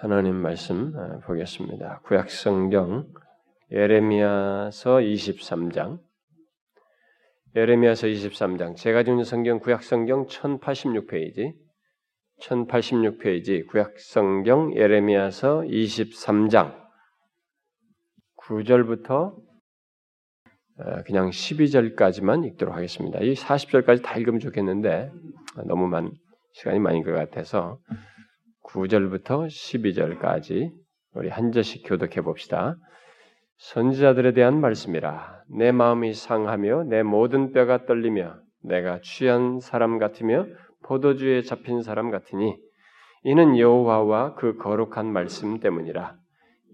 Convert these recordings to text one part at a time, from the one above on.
하나님 말씀 어, 보겠습니다. 구약 성경 예레미야서 23장. 예레미야서 23장. 제가 주는 성경 구약 성경 1086페이지. 1086페이지 구약 성경 예레미야서 23장. 9절부터 어, 그냥 12절까지만 읽도록 하겠습니다. 이 40절까지 다 읽으면 좋겠는데 너무 많 시간이 많은 것 같아서 9절부터 12절까지 우리 한 절씩 교독해 봅시다. 선지자들에 대한 말씀이라. 내 마음이 상하며 내 모든 뼈가 떨리며 내가 취한 사람 같으며 포도주에 잡힌 사람 같으니 이는 여호와와 그 거룩한 말씀 때문이라.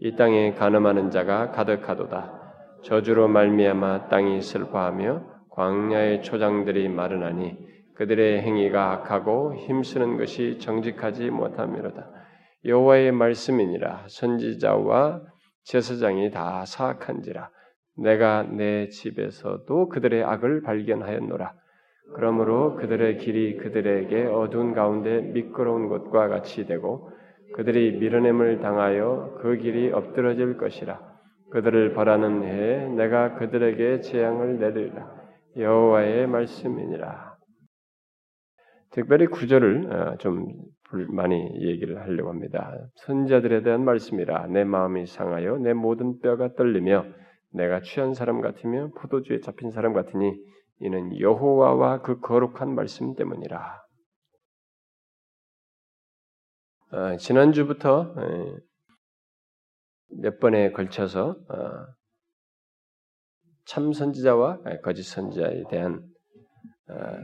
이 땅에 가늠하는 자가 가득하도다. 저주로 말미암아 땅이 슬퍼하며 광야의 초장들이 마르나니 그들의 행위가 악하고 힘쓰는 것이 정직하지 못함이로다. 여호와의 말씀이니라 선지자와 제사장이 다 사악한지라 내가 내 집에서도 그들의 악을 발견하였노라. 그러므로 그들의 길이 그들에게 어두운 가운데 미끄러운 것과 같이 되고 그들이 밀어냄을 당하여 그 길이 엎드러질 것이라. 그들을 벌하는 해에 내가 그들에게 재앙을 내리라. 여호와의 말씀이니라. 특별히 구절을 어, 좀 많이 얘기를 하려고 합니다. 선자들에 대한 말씀이라 내 마음이 상하여 내 모든 뼈가 떨리며 내가 취한 사람 같으며 포도주에 잡힌 사람 같으니 이는 여호와와 그 거룩한 말씀 때문이라. 어, 지난주부터 어, 몇 번에 걸쳐서 참 선지자와 거짓 선지자에 대한 어,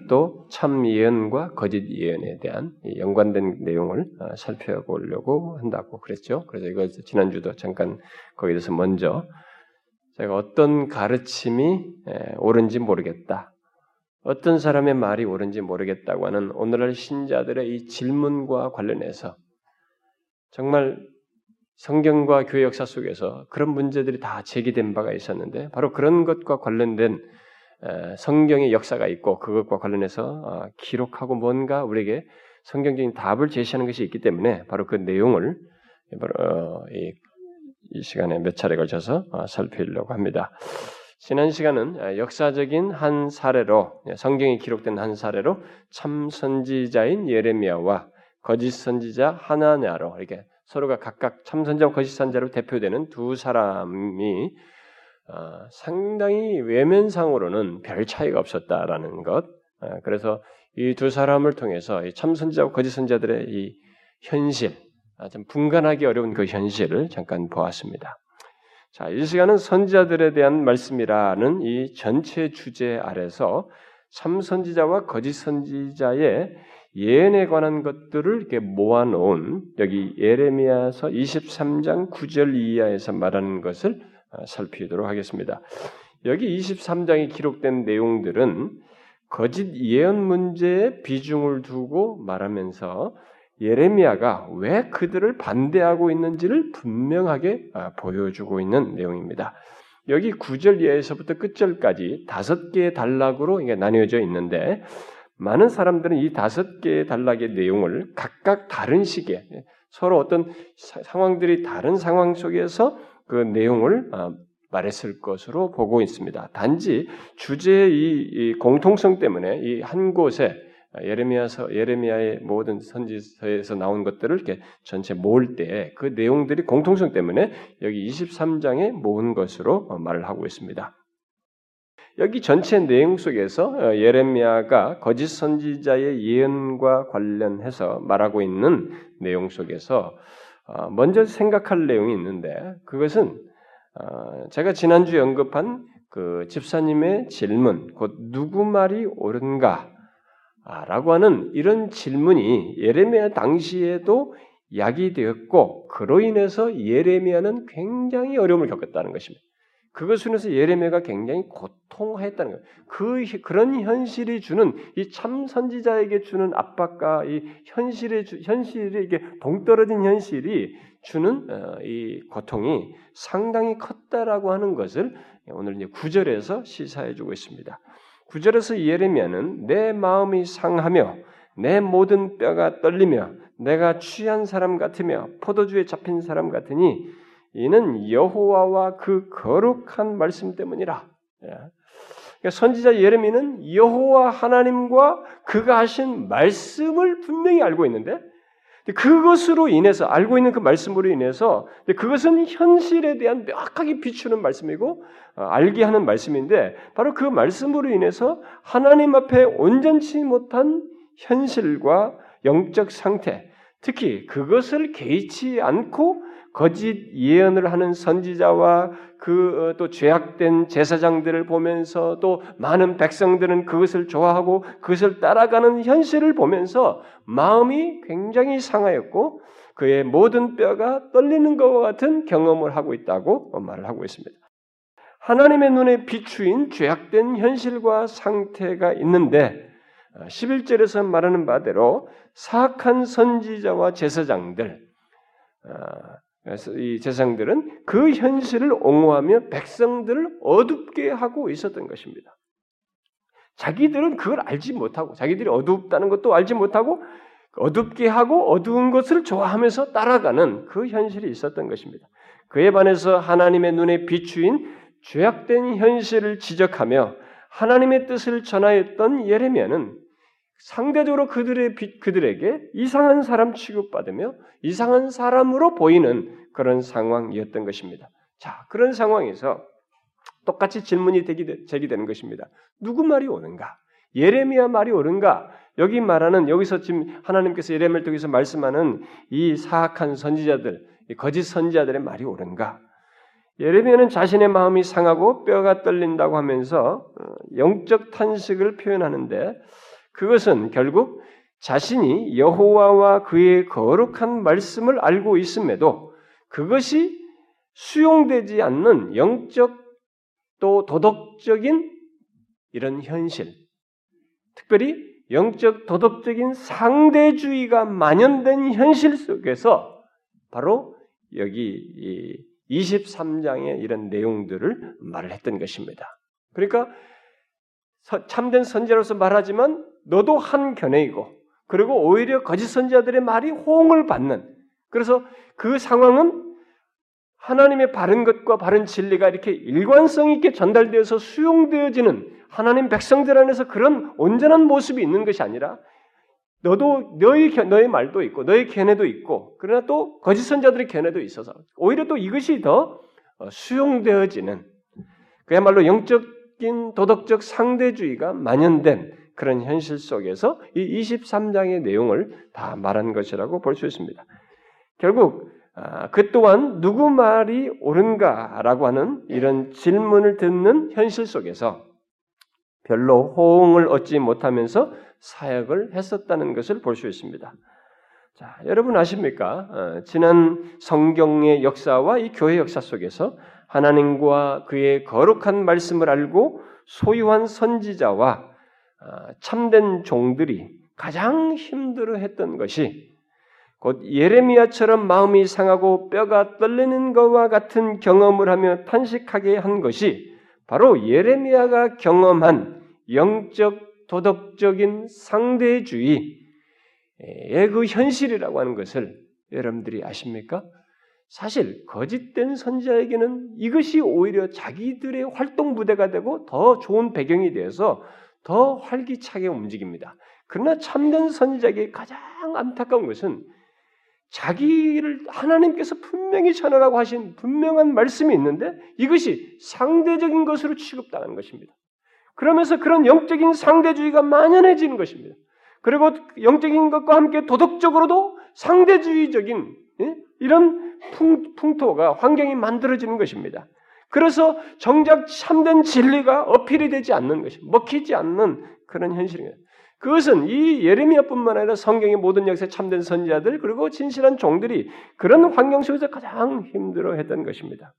또 참 예언과 거짓 예언에 대한 연관된 내용을 어, 살펴보려고 한다고 그랬죠. 그래서 이거 지난주도 잠깐 거기에 대해서 먼저 제가 어떤 가르침이 옳은지 모르겠다. 어떤 사람의 말이 옳은지 모르겠다고 하는 오늘날 신자들의 이 질문과 관련해서 정말 성경과 교회 역사 속에서 그런 문제들이 다 제기된 바가 있었는데 바로 그런 것과 관련된 성경의 역사가 있고 그것과 관련해서 어, 기록하고 뭔가 우리에게 성경적인 답을 제시하는 것이 있기 때문에 바로 그 내용을 어, 이 시간에 몇 차례 걸쳐서 어, 살피려고 합니다. 지난 시간은 역사적인 한 사례로 성경에 기록된 한 사례로 참 선지자인 예레미야와 거짓 선지자 하나냐로 이렇게 서로가 각각 참 선지자와 거짓 선지자로 대표되는 두 사람이 어, 상당히 외면상으로는 별 차이가 없었다라는 것. 어, 그래서 이 두 사람을 통해서 참 선지자와 거짓 선지자들의 이 현실, 아, 좀 분간하기 어려운 그 현실을 잠깐 보았습니다. 자, 이 시간은 선지자들에 대한 말씀이라는 이 전체 주제 아래서 참 선지자와 거짓 선지자의 예언에 관한 것들을 이렇게 모아놓은 여기 예레미야서 23장 9절 이하에서 말하는 것을 어, 살피도록 하겠습니다. 여기 23장에 기록된 내용들은 거짓 예언 문제에 비중을 두고 말하면서 예레미야가 왜 그들을 반대하고 있는지를 분명하게 아, 보여주고 있는 내용입니다. 여기 9절 이하에서부터 끝절까지 다섯 개의 단락으로 나뉘어져 있는데 많은 사람들은 이 다섯 개의 단락의 내용을 각각 다른 시기에 서로 어떤 상황들이 다른 상황 속에서 그 내용을 어, 말했을 것으로 보고 있습니다. 단지 주제의 이, 공통성 때문에 이 한 곳에 예레미야서 예레미야의 모든 선지서에서 나온 것들을 이렇게 전체 모을 때 그 내용들이 공통성 때문에 여기 23장에 모은 것으로 어, 말을 하고 있습니다. 여기 전체 내용 속에서 어, 예레미야가 거짓 선지자의 예언과 관련해서 말하고 있는 내용 속에서 어, 먼저 생각할 내용이 있는데 그것은 어, 제가 지난주 언급한 그 집사님의 질문, 곧 누구 말이 옳은가? 라고 하는 이런 질문이 예레미야 당시에도 야기되었고 그로 인해서 예레미야는 굉장히 어려움을 겪었다는 것입니다. 그것으로 인해서 예레미야가 굉장히 고통했다는 거예요. 그 그런 현실이 주는 이 참 선지자에게 주는 압박과 이 현실의 현실이 이게 동떨어진 현실이 주는 어, 이 고통이 상당히 컸다라고 하는 것을 오늘 이제 구절에서 시사해 주고 있습니다. 구절에서 예레미야는 내 마음이 상하며 내 모든 뼈가 떨리며 내가 취한 사람 같으며 포도주에 잡힌 사람 같으니 이는 여호와와 그 거룩한 말씀 때문이라. 예. 그러니까 선지자 예레미는 여호와 하나님과 그가 하신 말씀을 분명히 알고 있는데 그것으로 인해서 알고 있는 그 말씀으로 인해서 그것은 현실에 대한 명확하게 비추는 말씀이고 어, 알게 하는 말씀인데 바로 그 말씀으로 인해서 하나님 앞에 온전치 못한 현실과 영적 상태, 특히 그것을 개의치 않고 거짓 예언을 하는 선지자와 그또 어, 죄악된 제사장들을 보면서 또 많은 백성들은 그것을 좋아하고 그것을 따라가는 현실을 보면서 마음이 굉장히 상하였고 그의 모든 뼈가 떨리는 것과 같은 경험을 하고 있다고 말을 하고 있습니다. 하나님의 눈에 비추인 죄악된 현실과 상태가 있는데 11절에서 어, 말하는 바대로 사악한 선지자와 제사장들 어, 이 제사장들은 그 현실을 옹호하며 백성들을 어둡게 하고 있었던 것입니다. 자기들은 그걸 알지 못하고 자기들이 어둡다는 것도 알지 못하고 어둡게 하고 어두운 것을 좋아하면서 따라가는 그 현실이 있었던 것입니다. 그에 반해서 하나님의 눈에 비추인 죄악된 현실을 지적하며 하나님의 뜻을 전하였던 예레미야는 상대적으로 그들의 그들에게 이상한 사람 취급받으며 이상한 사람으로 보이는 그런 상황이었던 것입니다. 자, 그런 상황에서 똑같이 질문이 제기되는 것입니다. 누구 말이 옳은가? 예레미야 말이 옳은가? 여기 말하는 여기서 지금 하나님께서 예레미야를 통해서 말씀하는 이 사악한 선지자들, 거짓 선지자들의 말이 옳은가? 예레미야는 자신의 마음이 상하고 뼈가 떨린다고 하면서 어, 영적 탄식을 표현하는데 그것은 결국 자신이 여호와와 그의 거룩한 말씀을 알고 있음에도 그것이 수용되지 않는 영적 또 도덕적인 이런 현실, 특별히 영적 도덕적인 상대주의가 만연된 현실 속에서 바로 여기 23장의 이런 내용들을 말을 했던 것입니다. 그러니까 참된 선지자로서 말하지만 너도 한 견해이고 그리고 오히려 거짓 선지자들의 말이 호응을 받는 그래서 그 상황은 하나님의 바른 것과 바른 진리가 이렇게 일관성 있게 전달되어서 수용되어지는 하나님 백성들 안에서 그런 온전한 모습이 있는 것이 아니라 너도 너의 너의 말도 있고 너의 견해도 있고 그러나 또 거짓 선자들의 견해도 있어서 오히려 또 이것이 더 어, 수용되어지는 그야말로 영적인 도덕적 상대주의가 만연된 그런 현실 속에서 이 23장의 내용을 다 말한 것이라고 볼 수 있습니다. 결국 아, 그 또한 누구 말이 옳은가라고 하는 이런 질문을 듣는 현실 속에서 별로 호응을 얻지 못하면서 사역을 했었다는 것을 볼 수 있습니다. 자, 여러분 아십니까? 어, 지난 성경의 역사와 이 교회 역사 속에서 하나님과 그의 거룩한 말씀을 알고 소유한 선지자와 어, 참된 종들이 가장 힘들어 했던 것이 곧 예레미야처럼 마음이 상하고 뼈가 떨리는 것과 같은 경험을 하며 탄식하게 한 것이 바로 예레미야가 경험한 영적 도덕적인 상대주의의 그 현실이라고 하는 것을 여러분들이 아십니까? 사실 거짓된 선지자에게는 이것이 오히려 자기들의 활동 부대가 되고 더 좋은 배경이 되어서 더 활기차게 움직입니다. 그러나 참된 선지자에게 가장 안타까운 것은 자기를 하나님께서 분명히 전하라고 하신 분명한 말씀이 있는데 이것이 상대적인 것으로 취급당하는 것입니다. 그러면서 그런 영적인 상대주의가 만연해지는 것입니다. 그리고 영적인 것과 함께 도덕적으로도 상대주의적인 예? 이런 풍, 풍토가 환경이 만들어지는 것입니다. 그래서 정작 참된 진리가 어필이 되지 않는 것이 먹히지 않는 그런 현실입니다. 그것은 이 예레미야뿐만 아니라 성경의 모든 역사에 참된 선지자들 그리고 진실한 종들이 그런 환경 속에서 가장 힘들어했던 것입니다.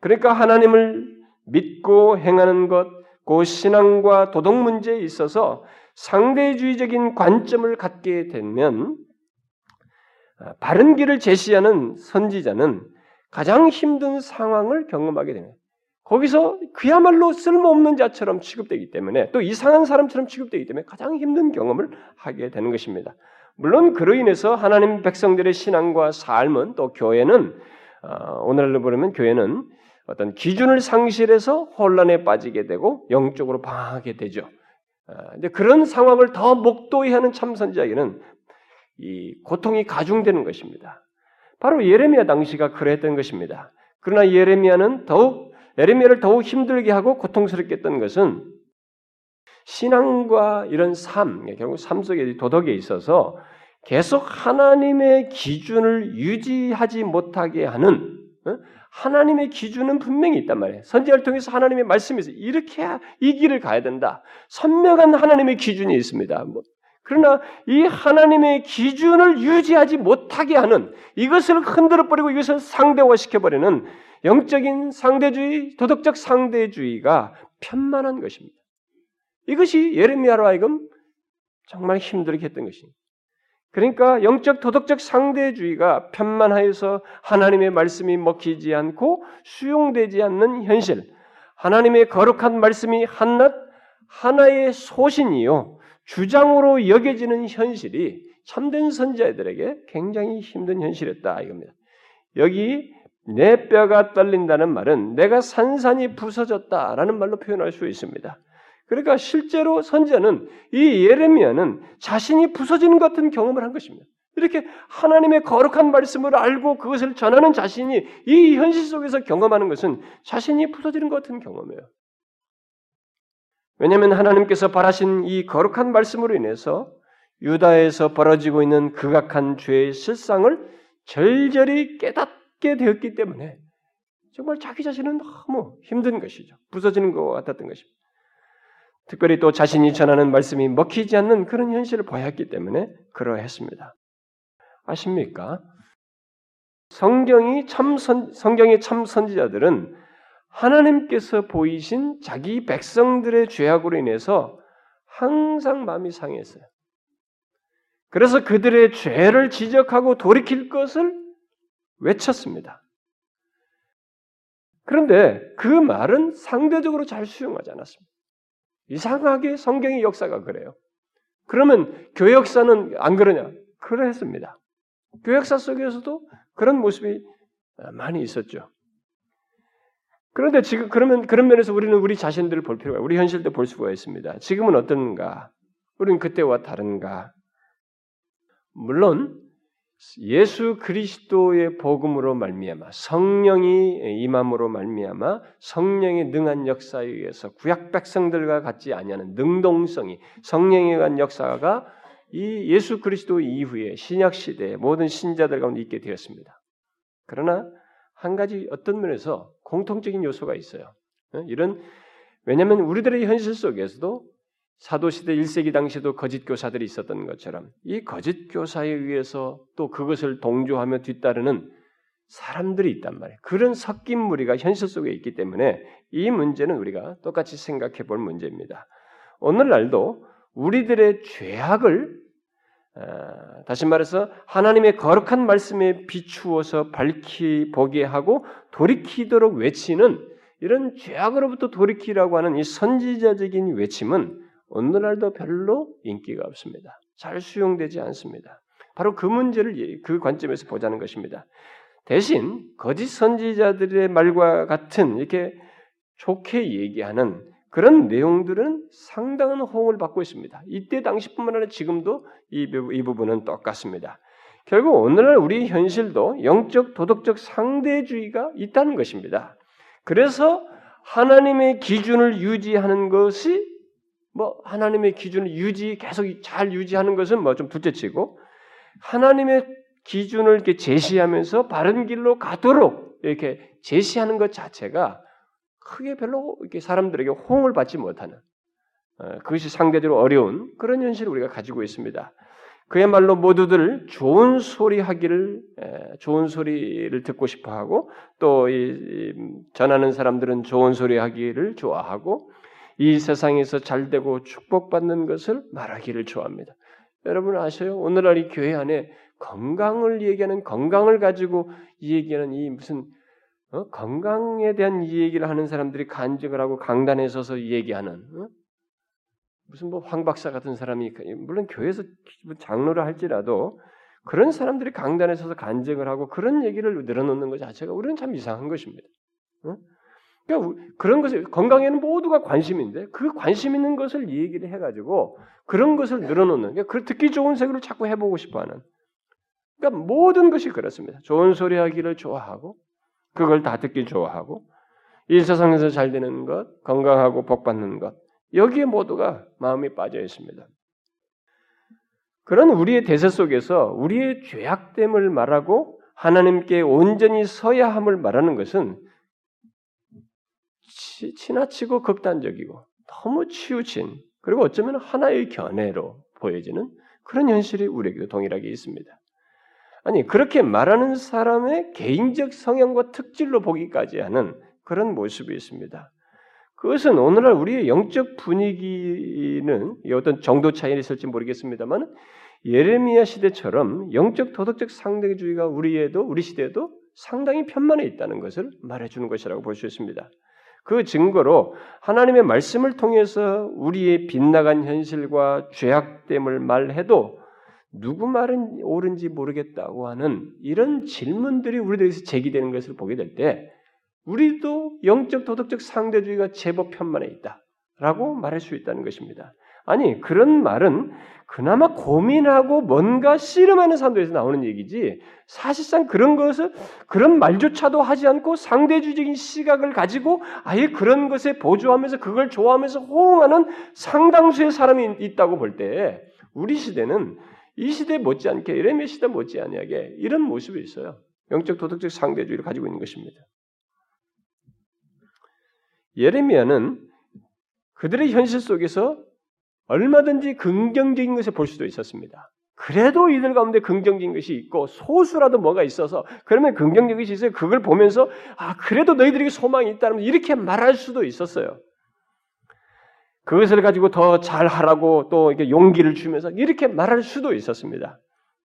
그러니까 하나님을 믿고 행하는 것, 그 신앙과 도덕 문제에 있어서 상대주의적인 관점을 갖게 되면 아, 바른 길을 제시하는 선지자는 가장 힘든 상황을 경험하게 됩니다. 거기서 그야말로 쓸모없는 자처럼 취급되기 때문에 또 이상한 사람처럼 취급되기 때문에 가장 힘든 경험을 하게 되는 것입니다. 물론 그로 인해서 하나님 백성들의 신앙과 삶은 또 교회는 어, 오늘날로 보면 교회는 어떤 기준을 상실해서 혼란에 빠지게 되고 영적으로 방하게 되죠. 어, 근데 그런 상황을 더 목도히 하는 참선자에게는 이 고통이 가중되는 것입니다. 바로 예레미야 당시가 그랬던 것입니다. 그러나 예레미야는 더욱 예레미야를 더욱 힘들게 하고 고통스럽게 했던 것은 신앙과 이런 삶, 결국 삶 속에 도덕에 있어서 계속 하나님의 기준을 유지하지 못하게 하는 어? 하나님의 기준은 분명히 있단 말이에요. 선지자를 통해서 하나님의 말씀에서 이렇게 이 길을 가야 된다. 선명한 하나님의 기준이 있습니다. 뭐. 그러나 이 하나님의 기준을 유지하지 못하게 하는 이것을 흔들어 버리고 이것을 상대화시켜 버리는 영적인 상대주의, 도덕적 상대주의가 편만한 것입니다. 이것이 예레미야로 하여금 정말 힘들게 했던 것입니다. 그러니까 영적 도덕적 상대주의가 편만하여서 하나님의 말씀이 먹히지 않고 수용되지 않는 현실, 하나님의 거룩한 말씀이 한낱 하나의 소신이요 주장으로 여겨지는 현실이 참된 선자들에게 굉장히 힘든 현실이었다 이겁니다. 여기 내 뼈가 떨린다는 말은 내가 산산이 부서졌다라는 말로 표현할 수 있습니다. 그러니까 실제로 선지자는 이 예레미야는 자신이 부서지는 같은 경험을 한 것입니다. 이렇게 하나님의 거룩한 말씀을 알고 그것을 전하는 자신이 이 현실 속에서 경험하는 것은 자신이 부서지는 것 같은 경험이에요. 왜냐하면 하나님께서 바라신 이 거룩한 말씀으로 인해서 유다에서 벌어지고 있는 극악한 죄의 실상을 절절히 깨닫 게 되었기 때문에 정말 자기 자신은 너무 힘든 것이죠. 부서지는 것 같았던 것입니다. 특별히 또 자신이 전하는 말씀이 먹히지 않는 그런 현실을 보였기 때문에 그러했습니다. 아십니까? 성경이 참 선, 성경의 참 선지자들은 하나님께서 보이신 자기 백성들의 죄악으로 인해서 항상 마음이 상했어요. 그래서 그들의 죄를 지적하고 돌이킬 것을 외쳤습니다. 그런데 그 말은 상대적으로 잘 수용하지 않았습니다. 이상하게 성경의 역사가 그래요. 그러면 교회 역사는 안 그러냐? 그랬습니다. 교회 역사 속에서도 그런 모습이 많이 있었죠. 그런데 지금 그러면 그런 면에서 우리는 우리 자신들을 볼 필요가, 우리 현실도 볼 수가 있습니다. 지금은 어떤가? 우리는 그때와 다른가? 물론 예수 그리스도의 복음으로 말미암아 성령이 임함으로 말미암아 성령의 능한 역사에 의해서 구약 백성들과 같지 아니하는 능동성이 성령에 의한 역사가 이 예수 그리스도 이후에 신약 시대에 모든 신자들 가운데 있게 되었습니다. 그러나 한 가지 어떤 면에서 공통적인 요소가 있어요. 어? 이런 왜냐하면 우리들의 현실 속에서도 사도시대 1세기 당시에도 거짓 교사들이 있었던 것처럼 이 거짓 교사에 의해서 또 그것을 동조하며 뒤따르는 사람들이 있단 말이에요. 그런 섞인 무리가 현실 속에 있기 때문에 이 문제는 우리가 똑같이 생각해 볼 문제입니다. 오늘날도 우리들의 죄악을 어, 다시 말해서 하나님의 거룩한 말씀에 비추어서 밝히 보게 하고 돌이키도록 외치는 이런 죄악으로부터 돌이키라고 하는 이 선지자적인 외침은 오늘날도 별로 인기가 없습니다. 잘 수용되지 않습니다. 바로 그 문제를 예, 그 관점에서 보자는 것입니다. 대신 거짓 선지자들의 말과 같은 이렇게 좋게 얘기하는 그런 내용들은 상당한 호응을 받고 있습니다. 이때 당시뿐만 아니라 지금도 이, 이 부분은 똑같습니다. 결국 오늘날 우리 현실도 영적 도덕적 상대주의가 있다는 것입니다. 그래서 하나님의 기준을 유지하는 것이 뭐 하나님의 기준을 유지 계속 잘 유지하는 것은 뭐 좀 둘째치고 하나님의 기준을 이렇게 제시하면서 바른 길로 가도록 이렇게 제시하는 것 자체가 크게 별로 이렇게 사람들에게 호응을 받지 못하는 어, 그것이 상대적으로 어려운 그런 현실을 우리가 가지고 있습니다. 그야말로 모두들 좋은 소리 하기를 좋은 소리를 듣고 싶어하고 또 전하는 사람들은 좋은 소리 하기를 좋아하고 이 세상에서 잘 되고 축복받는 것을 말하기를 좋아합니다. 여러분 아셔요? 오늘날 이 교회 안에 건강을 얘기하는 건강을 가지고 얘기하는 이 무슨 어? 건강에 대한 이 얘기를 하는 사람들이 간증을 하고 강단에 서서 얘기하는 어? 무슨 뭐 황 박사 같은 사람이 물론 교회에서 장로를 할지라도 그런 사람들이 강단에 서서 간증을 하고 그런 얘기를 늘어놓는 것 자체가 우리는 참 이상한 것입니다. 어? 그러니까 그런 것을 건강에는 모두가 관심인데 그 관심 있는 것을 얘기를 해가지고 그런 것을 늘어놓는 그러니까 그 듣기 좋은 색으로 자꾸 해보고 싶어하는 그러니까 모든 것이 그렇습니다. 좋은 소리 하기를 좋아하고 그걸 다 듣기 좋아하고 이 세상에서 잘 되는 것, 건강하고 복 받는 것 여기에 모두가 마음이 빠져 있습니다. 그런 우리의 대세 속에서 우리의 죄악됨을 말하고 하나님께 온전히 서야 함을 말하는 것은 지나치고 극단적이고 너무 치우친 그리고 어쩌면 하나의 견해로 보여지는 그런 현실이 우리에게도 동일하게 있습니다. 아니 그렇게 말하는 사람의 개인적 성향과 특질로 보기까지 하는 그런 모습이 있습니다. 그것은 오늘날 우리의 영적 분위기는 어떤 정도 차이는 있을지 모르겠습니다만 예레미야 시대처럼 영적 도덕적 상대주의가 우리에도 우리 시대에도 상당히 편만해 있다는 것을 말해주는 것이라고 볼 수 있습니다. 그 증거로 하나님의 말씀을 통해서 우리의 빗나간 현실과 죄악됨을 말해도 누구 말은 옳은지 모르겠다고 하는 이런 질문들이 우리들에서 제기되는 것을 보게 될 때 우리도 영적 도덕적 상대주의가 제법 편만해 있다라고 말할 수 있다는 것입니다. 아니 그런 말은 그나마 고민하고 뭔가 씨름하는 사람들에서 나오는 얘기지 사실상 그런 것을 그런 말조차도 하지 않고 상대주의적인 시각을 가지고 아예 그런 것에 보조하면서 그걸 좋아하면서 호응하는 상당수의 사람이 있다고 볼 때 우리 시대는 이 시대 못지않게 예레미야 시대 못지않게 이런 모습이 있어요. 영적 도덕적 상대주의를 가지고 있는 것입니다. 예레미야는 그들의 현실 속에서 얼마든지 긍정적인 것을 볼 수도 있었습니다. 그래도 이들 가운데 긍정적인 것이 있고 소수라도 뭐가 있어서 그러면 긍정적인 것이 있어요. 그걸 보면서 아 그래도 너희들에게 소망이 있다면 이렇게 말할 수도 있었어요. 그것을 가지고 더 잘하라고 또 이렇게 용기를 주면서 이렇게 말할 수도 있었습니다.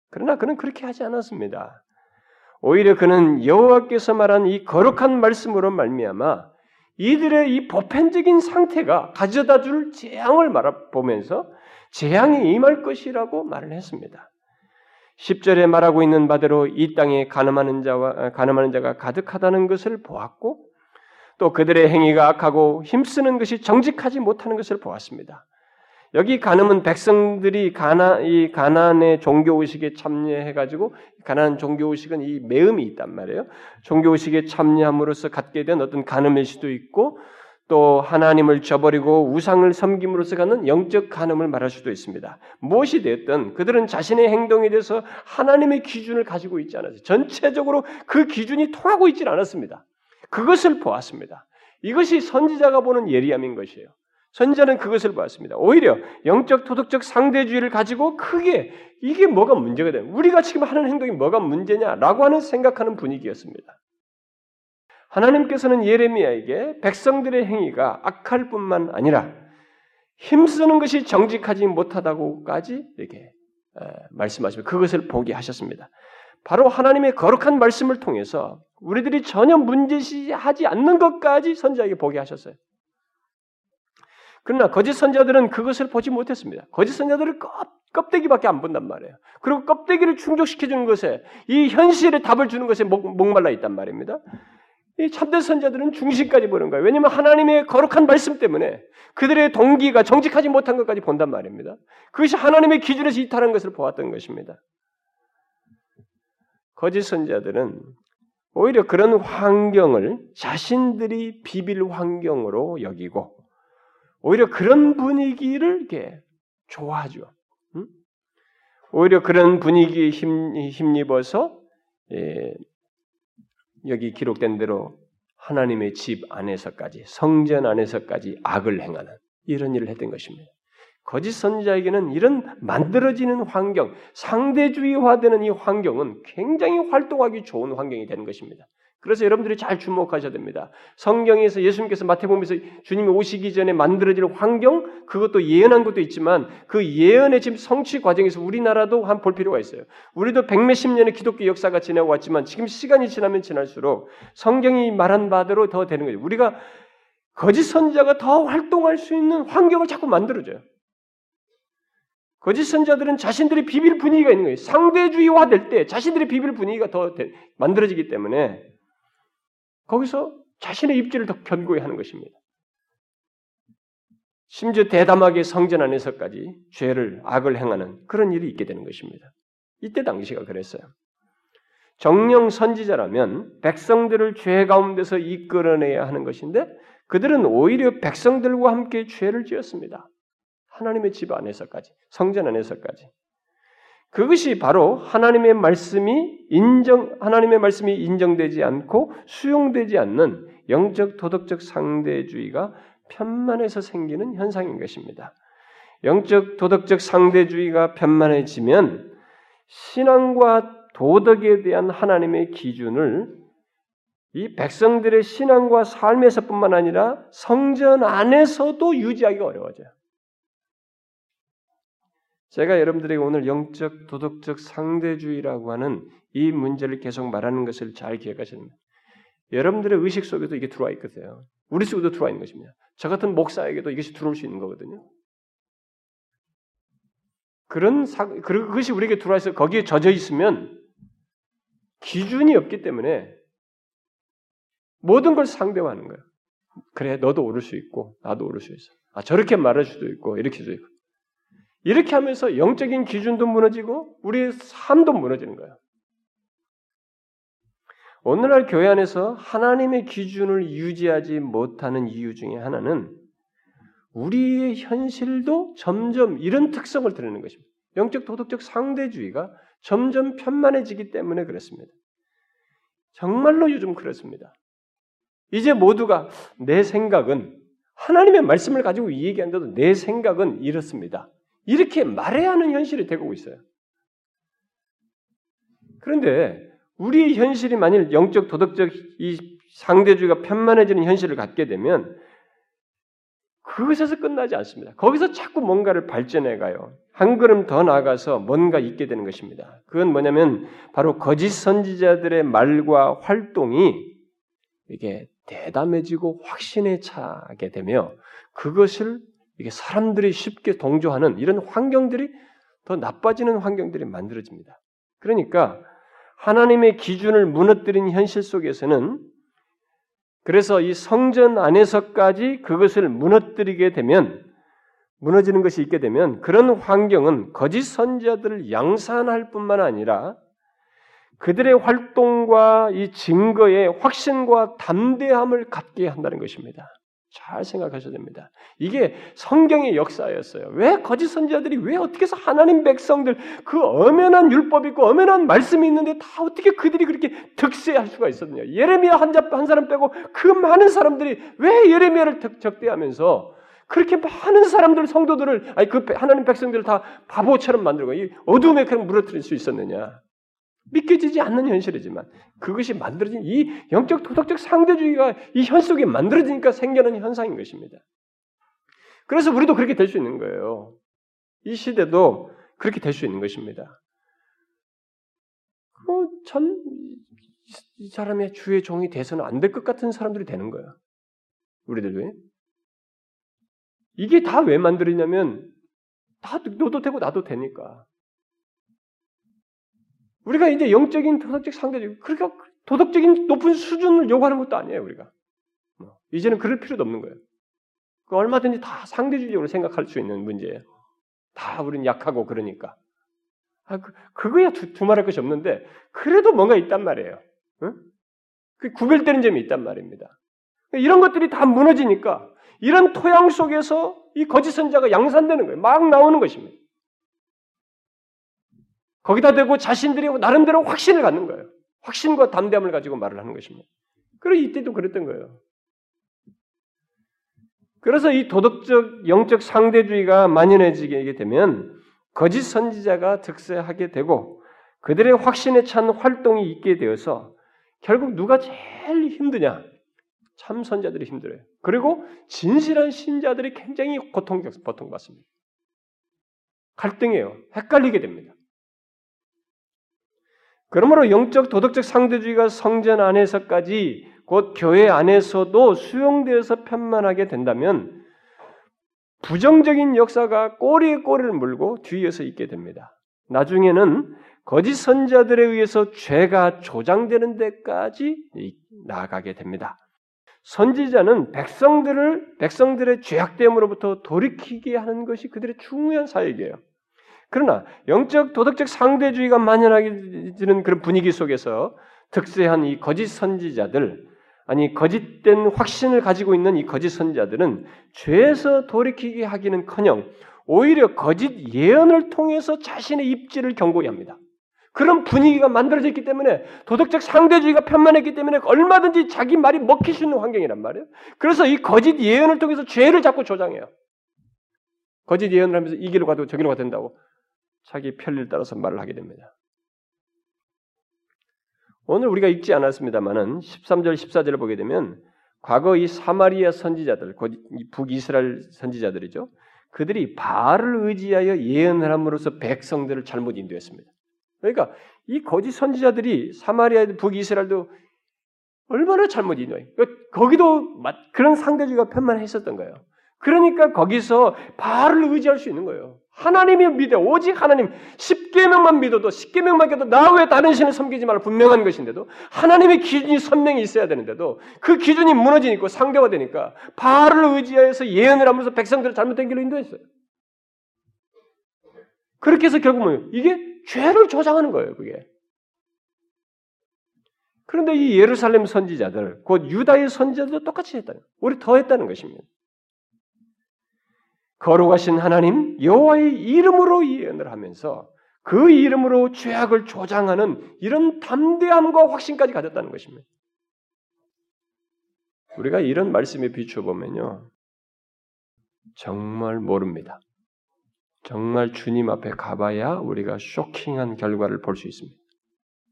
그러나 그는 그렇게 하지 않았습니다. 오히려 그는 여호와께서 말한 이 거룩한 말씀으로 말미암아 이들의 이 보편적인 상태가 가져다 줄 재앙을 말해보면서 재앙이 임할 것이라고 말을 했습니다. 10절에 말하고 있는 바대로 이 땅에 가늠하는 자와 가늠하는 자가 가득하다는 것을 보았고 또 그들의 행위가 악하고 힘쓰는 것이 정직하지 못하는 것을 보았습니다. 여기 가늠은 백성들이 가나 이 가난의 종교 의식에 참여해 가지고 가난 종교 의식은 이 매음이 있단 말이에요. 종교 의식에 참여함으로써 갖게 된 어떤 가늠일 수도 있고 또 하나님을 저버리고 우상을 섬김으로써 갖는 영적 가늠을 말할 수도 있습니다. 무엇이 됐든 그들은 자신의 행동에 대해서 하나님의 기준을 가지고 있지 않았어요. 전체적으로 그 기준이 통하고 있지 않았습니다. 그것을 보았습니다. 이것이 선지자가 보는 예리함인 것이에요. 선지자는 그것을 봤습니다. 오히려 영적 도덕적 상대주의를 가지고 크게 이게 뭐가 문제가 돼? 우리가 지금 하는 행동이 뭐가 문제냐라고 하는 생각하는 분위기였습니다. 하나님께서는 예레미야에게 백성들의 행위가 악할 뿐만 아니라 힘쓰는 것이 정직하지 못하다고까지 이렇게 말씀하시며 그것을 보게 하셨습니다. 바로 하나님의 거룩한 말씀을 통해서 우리들이 전혀 문제시하지 않는 것까지 선지자에게 보게 하셨어요. 그러나 거짓 선자들은 그것을 보지 못했습니다. 거짓 선자들은 껍데기밖에 안 본단 말이에요. 그리고 껍데기를 충족시켜주는 것에 이 현실의 답을 주는 것에 목, 말라 있단 말입니다. 이 참된 선자들은 중심까지 보는 거예요. 왜냐하면 하나님의 거룩한 말씀 때문에 그들의 동기가 정직하지 못한 것까지 본단 말입니다. 그것이 하나님의 기준에서 이탈한 것을 보았던 것입니다. 거짓 선자들은 오히려 그런 환경을 자신들이 비빌 환경으로 여기고 오히려 그런 분위기를 이렇게 좋아하죠. 응? 오히려 그런 분위기에 힘, 힘입어서 예, 여기 기록된 대로 하나님의 집 안에서까지 성전 안에서까지 악을 행하는 이런 일을 했던 것입니다. 거짓 선지자에게는 이런 만들어지는 환경, 상대주의화되는 이 환경은 굉장히 활동하기 좋은 환경이 되는 것입니다. 그래서 여러분들이 잘 주목하셔야 됩니다. 성경에서 예수님께서 마태복음에서 주님이 오시기 전에 만들어질 환경 그것도 예언한 것도 있지만 그 예언의 지금 성취 과정에서 우리나라도 한 볼 필요가 있어요. 우리도 백몇십 년의 기독교 역사가 지나고 왔지만 지금 시간이 지나면 지날수록 성경이 말한 바대로 더 되는 거죠. 우리가 거짓 선자가 더 활동할 수 있는 환경을 자꾸 만들어줘요. 거짓 선자들은 자신들이 비빌 분위기가 있는 거예요. 상대주의화 될 때 자신들의 비빌 분위기가 더 만들어지기 때문에 거기서 자신의 입지를 더 견고히 하는 것입니다. 심지어 대담하게 성전 안에서까지 죄를 악을 행하는 그런 일이 있게 되는 것입니다. 이때 당시가 그랬어요. 정령 선지자라면 백성들을 죄 가운데서 이끌어내야 하는 것인데 그들은 오히려 백성들과 함께 죄를 지었습니다. 하나님의 집 안에서까지, 성전 안에서까지. 그것이 바로 하나님의 말씀이 인정, 하나님의 말씀이 인정되지 않고 수용되지 않는 영적 도덕적 상대주의가 편만해서 생기는 현상인 것입니다. 영적 도덕적 상대주의가 편만해지면 신앙과 도덕에 대한 하나님의 기준을 이 백성들의 신앙과 삶에서뿐만 아니라 성전 안에서도 유지하기가 어려워져요. 제가 여러분들에게 오늘 영적 도덕적 상대주의라고 하는 이 문제를 계속 말하는 것을 잘 됩니다. 여러분들의 의식 속에도 이게 들어와 있거든요. 우리 속에도 들어와 있는 것입니다. 저 같은 목사에게도 이것이 들어올 수 있는 거거든요. 그런 사, 그것이 우리에게 들어와서 거기에 젖어 있으면 기준이 없기 때문에 모든 걸 상대화하는 거예요. 그래, 너도 오를 수 있고 나도 오를 수 있어. 아 저렇게 말할 수도 있고 이렇게 수도 있고 이렇게 하면서 영적인 기준도 무너지고 우리의 삶도 무너지는 거예요. 오늘날 교회 안에서 하나님의 기준을 유지하지 못하는 이유 중에 하나는 우리의 현실도 점점 이런 특성을 드러내는 것입니다. 영적 도덕적 상대주의가 점점 편만해지기 때문에 그렇습니다. 정말로 요즘 그렇습니다. 이제 모두가 내 생각은 하나님의 말씀을 가지고 얘기한다도 내 생각은 이렇습니다. 이렇게 말해야 하는 현실이 되고 있어요. 그런데 우리의 현실이 만일 영적 도덕적 이 상대주의가 편만해지는 현실을 갖게 되면 그것에서 끝나지 않습니다. 거기서 자꾸 뭔가를 발전해 가요. 한 걸음 더 나아가서 뭔가 있게 되는 것입니다. 그건 뭐냐면 바로 거짓 선지자들의 말과 활동이 이게 대담해지고 확신에 차게 되며 그것을 이게 사람들이 쉽게 동조하는 이런 환경들이 더 나빠지는 환경들이 만들어집니다. 그러니까 하나님의 기준을 무너뜨린 현실 속에서는 그래서 이 성전 안에서까지 그것을 무너뜨리게 되면 무너지는 것이 있게 되면 그런 환경은 거짓 선지자들을 양산할 뿐만 아니라 그들의 활동과 이 증거의 확신과 담대함을 갖게 한다는 것입니다. 잘 생각하셔야 됩니다. 이게 성경의 역사였어요. 왜 거짓 선지자들이 왜 어떻게 해서 하나님 백성들 그 엄연한 율법이 있고 엄연한 말씀이 있는데 다 어떻게 그들이 그렇게 득세할 수가 있었느냐? 예레미야 한, 한 사람 빼고 그 많은 사람들이 왜 예레미야를 적대하면서 그렇게 많은 사람들 성도들을 아니 그 하나님 백성들을 다 바보처럼 만들고 이 어둠에 그냥 물어뜨릴 수 있었느냐? 믿겨지지 않는 현실이지만 그것이 만들어진 이 영적 도덕적 상대주의가 이 현 속에 만들어지니까 생겨난 현상인 것입니다. 그래서 우리도 그렇게 될 수 있는 거예요. 이 시대도 그렇게 될 수 있는 것입니다. 어, 참, 이 사람의 주의 종이 돼서는 안 될 것 같은 사람들이 되는 거야. 우리들도. 이게 다 왜 만들었냐면, 다 너도 되고 나도 되니까. 우리가 이제 영적인 도덕적 상대적 그러니까 도덕적인 높은 수준을 요구하는 것도 아니에요 우리가 뭐, 이제는 그럴 필요도 없는 거예요. 그 얼마든지 다 상대주의적으로 생각할 수 있는 문제예요. 다 우리는 약하고 그러니까 아, 그, 그거야 두, 두말할 것이 없는데 그래도 뭔가 있단 말이에요. 응? 그 구별되는 점이 있단 말입니다. 이런 것들이 다 무너지니까 이런 토양 속에서 이 거짓 선자가 양산되는 거예요. 막 나오는 것입니다. 거기다 대고 자신들이 나름대로 확신을 갖는 거예요. 확신과 담대함을 가지고 말을 하는 것입니다. 그리고 이때도 그랬던 거예요. 그래서 이 도덕적, 영적 상대주의가 만연해지게 되면 거짓 선지자가 득세하게 되고 그들의 확신에 찬 활동이 있게 되어서 결국 누가 제일 힘드냐? 참 선자들이 힘들어요. 그리고 진실한 신자들이 굉장히 고통 고통받습니다. 갈등해요. 헷갈리게 됩니다. 그러므로 영적 도덕적 상대주의가 성전 안에서까지 곧 교회 안에서도 수용되어서 편만하게 된다면 부정적인 역사가 꼬리에 꼬리를 물고 뒤에서 있게 됩니다. 나중에는 거짓 선자들에 의해서 죄가 조장되는 데까지 나아가게 됩니다. 선지자는 백성들을 백성들의 죄악됨으로부터 돌이키게 하는 것이 그들의 중요한 사역이에요. 그러나 영적 도덕적 상대주의가 만연하게 되는 그런 분위기 속에서 득세한 이 거짓 선지자들 아니 거짓된 확신을 가지고 있는 이 거짓 선지자들은 죄에서 돌이키게 하기는커녕 오히려 거짓 예언을 통해서 자신의 입지를 경고히 합니다. 그런 분위기가 만들어져 있기 때문에 도덕적 상대주의가 편만했기 때문에 얼마든지 자기 말이 먹힐 수 있는 환경이란 말이에요. 그래서 이 거짓 예언을 통해서 죄를 자꾸 조장해요. 거짓 예언을 하면서 이 길로 가도 저 길로 가도 된다고 자기 편리를 따라서 말을 하게 됩니다. 오늘 우리가 읽지 않았습니다만은 13절 14절을 보게 되면 과거 이 사마리아 선지자들, 북이스라엘 선지자들이죠. 그들이 바알을 의지하여 예언을 함으로써 백성들을 잘못 인도했습니다. 그러니까 이 거짓 선지자들이 사마리아 북이스라엘도 얼마나 잘못 인도해. 그러니까 거기도 그런 상대주의가 편만했었던 거예요. 그러니까 거기서 바알을 의지할 수 있는 거예요. 하나님이 믿어 오직 하나님 10계명만 믿어도 10계명만 믿어도 나 외에 다른 신을 섬기지 말라 분명한 것인데도 하나님의 기준이 선명히 있어야 되는데도 그 기준이 무너지니까 상대화되니까 바알을 의지하여서 예언을 하면서 백성들을 잘못된 길로 인도했어요. 그렇게 해서 결국은 이게 죄를 조장하는 거예요, 그게. 그런데 이 예루살렘 선지자들, 곧 유다의 선지자들도 똑같이 했다는, 우리 더 했다는 것입니다. 거룩하신 하나님 여호와의 이름으로 예언을 하면서 그 이름으로 죄악을 조장하는 이런 담대함과 확신까지 가졌다는 것입니다. 우리가 이런 말씀에 비추어 보면요. 정말 모릅니다. 정말 주님 앞에 가봐야 우리가 쇼킹한 결과를 볼 수 있습니다.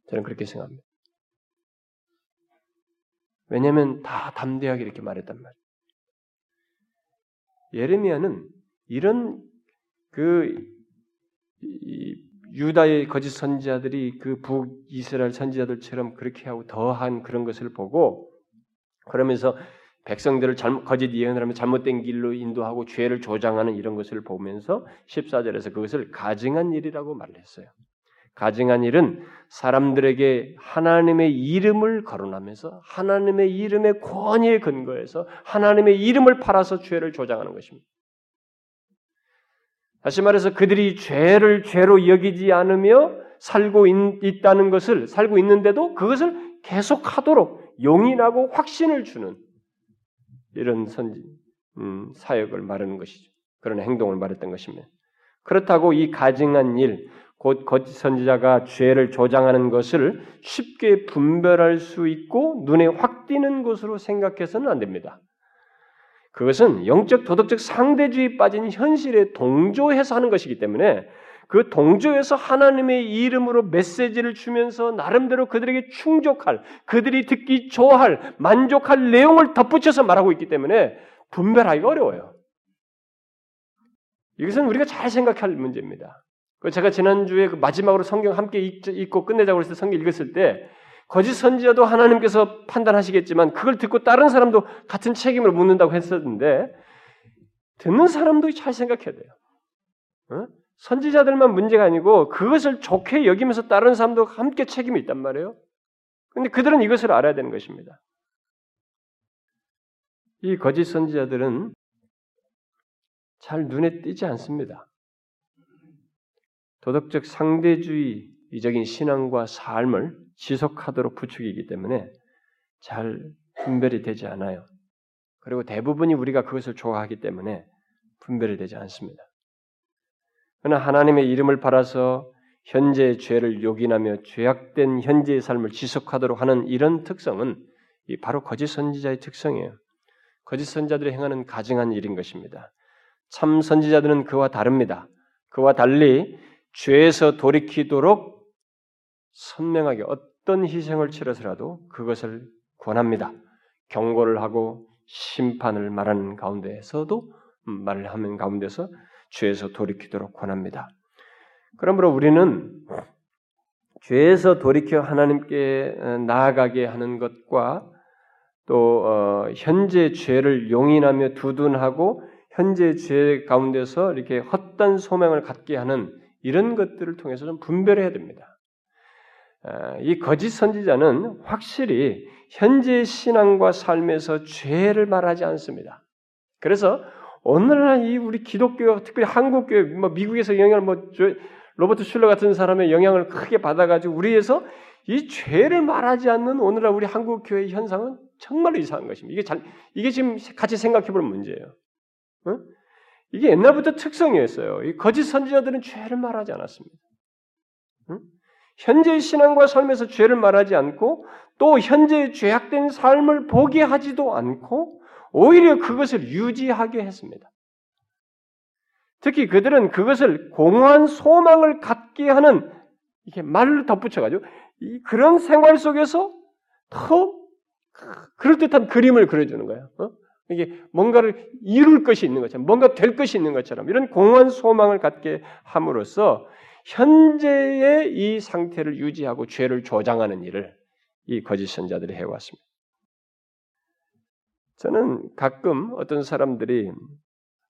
저는 그렇게 생각합니다. 왜냐하면 다 담대하게 이렇게 말했단 말이에요. 예레미야는 이런 그 유다의 거짓 선지자들이 그 북이스라엘 선지자들처럼 그렇게 하고 더한 그런 것을 보고 그러면서 백성들을 잘못, 거짓 예언을 하면 잘못된 길로 인도하고 죄를 조장하는 이런 것을 보면서 14절에서 그것을 가증한 일이라고 말을 했어요. 가증한 일은 사람들에게 하나님의 이름을 거론하면서 하나님의 이름의 권위에 근거해서 하나님의 이름을 팔아서 죄를 조장하는 것입니다. 다시 말해서 그들이 죄를 죄로 여기지 않으며 살고 있, 다는 것을 살고 있는데도 그것을 계속하도록 용인하고 확신을 주는 이런 선지 음, 사역을 말하는 것이죠. 그런 행동을 말했던 것입니다. 그렇다고 이 가증한 일, 곧 거짓 선지자가 죄를 조장하는 것을 쉽게 분별할 수 있고 눈에 확 띄는 것으로 생각해서는 안 됩니다. 그것은 영적 도덕적 상대주의 빠진 현실에 동조해서 하는 것이기 때문에 그 동조에서 하나님의 이름으로 메시지를 주면서 나름대로 그들에게 충족할, 그들이 듣기 좋아할, 만족할 내용을 덧붙여서 말하고 있기 때문에 분별하기가 어려워요. 이것은 우리가 잘 생각할 문제입니다. 그 제가 지난주에 그 마지막으로 성경 함께 읽고 끝내자고 했을 때 성경 읽었을 때 거짓 선지자도 하나님께서 판단하시겠지만 그걸 듣고 다른 사람도 같은 책임을 묻는다고 했었는데 듣는 사람도 잘 생각해야 돼요. 어? 선지자들만 문제가 아니고 그것을 좋게 여기면서 다른 사람도 함께 책임이 있단 말이에요. 근데 그들은 이것을 알아야 되는 것입니다. 이 거짓 선지자들은 잘 눈에 띄지 않습니다. 도덕적 상대주의적인 신앙과 삶을 지속하도록 부추기기 때문에 잘 분별이 되지 않아요. 그리고 대부분이 우리가 그것을 좋아하기 때문에 분별이 되지 않습니다. 그러나 하나님의 이름을 팔아서 현재의 죄를 요긴하며 죄악된 현재의 삶을 지속하도록 하는 이런 특성은 바로 거짓 선지자의 특성이에요. 거짓 선지자들이 행하는 가증한 일인 것입니다. 참 선지자들은 그와 다릅니다. 그와 달리 죄에서 돌이키도록 선명하게 어떤 희생을 치러서라도 그것을 권합니다. 경고를 하고 심판을 말하는 가운데에서도 음, 말을 하는 가운데서 죄에서 돌이키도록 권합니다. 그러므로 우리는 죄에서 돌이켜 하나님께 어, 나아가게 하는 것과 또 어, 현재 죄를 용인하며 두둔하고 현재 죄 가운데서 이렇게 헛된 소명을 갖게 하는 이런 것들을 통해서 좀 분별해야 됩니다. 어, 이 거짓 선지자는 확실히 현재 신앙과 삶에서 죄를 말하지 않습니다. 그래서 오늘날 이 우리 기독교 특별히 한국 교회 뭐 미국에서 영향을 뭐 로버트 슐러 같은 사람의 영향을 크게 받아가지고 우리에서 이 죄를 말하지 않는 오늘날 우리 한국 교회의 현상은 정말로 이상한 것입니다. 이게 잘 이게 지금 같이 생각해볼 문제예요. 어? 이게 옛날부터 특성이었어요. 이 거짓 선지자들은 죄를 말하지 않았습니다. 응? 현재의 신앙과 삶에서 죄를 말하지 않고 또 현재의 죄악된 삶을 보게 하지도 않고 오히려 그것을 유지하게 했습니다. 특히 그들은 그것을 공허한 소망을 갖게 하는 이렇게 말로 덧붙여가지고 그런 생활 속에서 더 그럴듯한 그림을 그려주는 거예요. 어? 이게 뭔가를 이룰 것이 있는 것처럼, 뭔가 될 것이 있는 것처럼 이런 공허한 소망을 갖게 함으로써 현재의 이 상태를 유지하고 죄를 조장하는 일을 이 거짓 선자들이 해왔습니다. 저는 가끔 어떤 사람들이